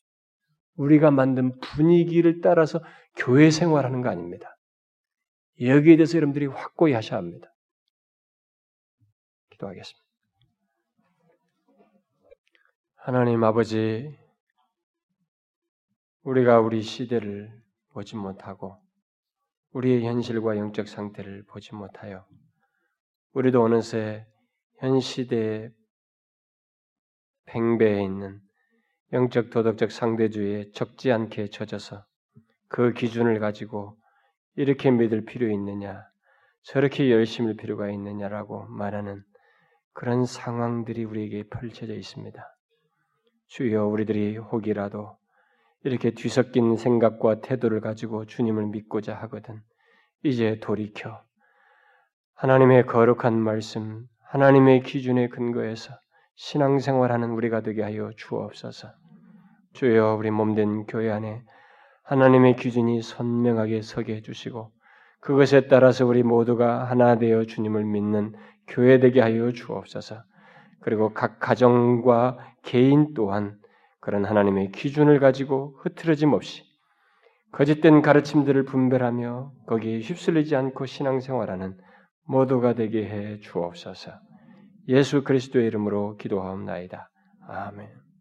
우리가 만든 분위기를 따라서 교회 생활하는 거 아닙니다. 여기에 대해서 여러분들이 확고히 하셔야 합니다. 기도하겠습니다. 하나님 아버지, 우리가 우리 시대를 보지 못하고 우리의 현실과 영적 상태를 보지 못하여 우리도 어느새 현 시대의 팽배해 있는 영적 도덕적 상대주의에 적지 않게 젖어서 그 기준을 가지고 이렇게 믿을 필요 있느냐, 저렇게 열심일 필요가 있느냐라고 말하는 그런 상황들이 우리에게 펼쳐져 있습니다. 주여 우리들이 혹이라도 이렇게 뒤섞인 생각과 태도를 가지고 주님을 믿고자 하거든 이제 돌이켜 하나님의 거룩한 말씀, 하나님의 기준에 근거해서 신앙생활하는 우리가 되게 하여 주옵소서. 주여 우리 몸된 교회 안에 하나님의 기준이 선명하게 서게 해주시고 그것에 따라서 우리 모두가 하나 되어 주님을 믿는 교회 되게 하여 주옵소서. 그리고 각 가정과 개인 또한 그런 하나님의 기준을 가지고 흐트러짐 없이 거짓된 가르침들을 분별하며 거기에 휩쓸리지 않고 신앙생활하는 모두가 되게 해 주옵소서. 예수 그리스도의 이름으로 기도하옵나이다. 아멘.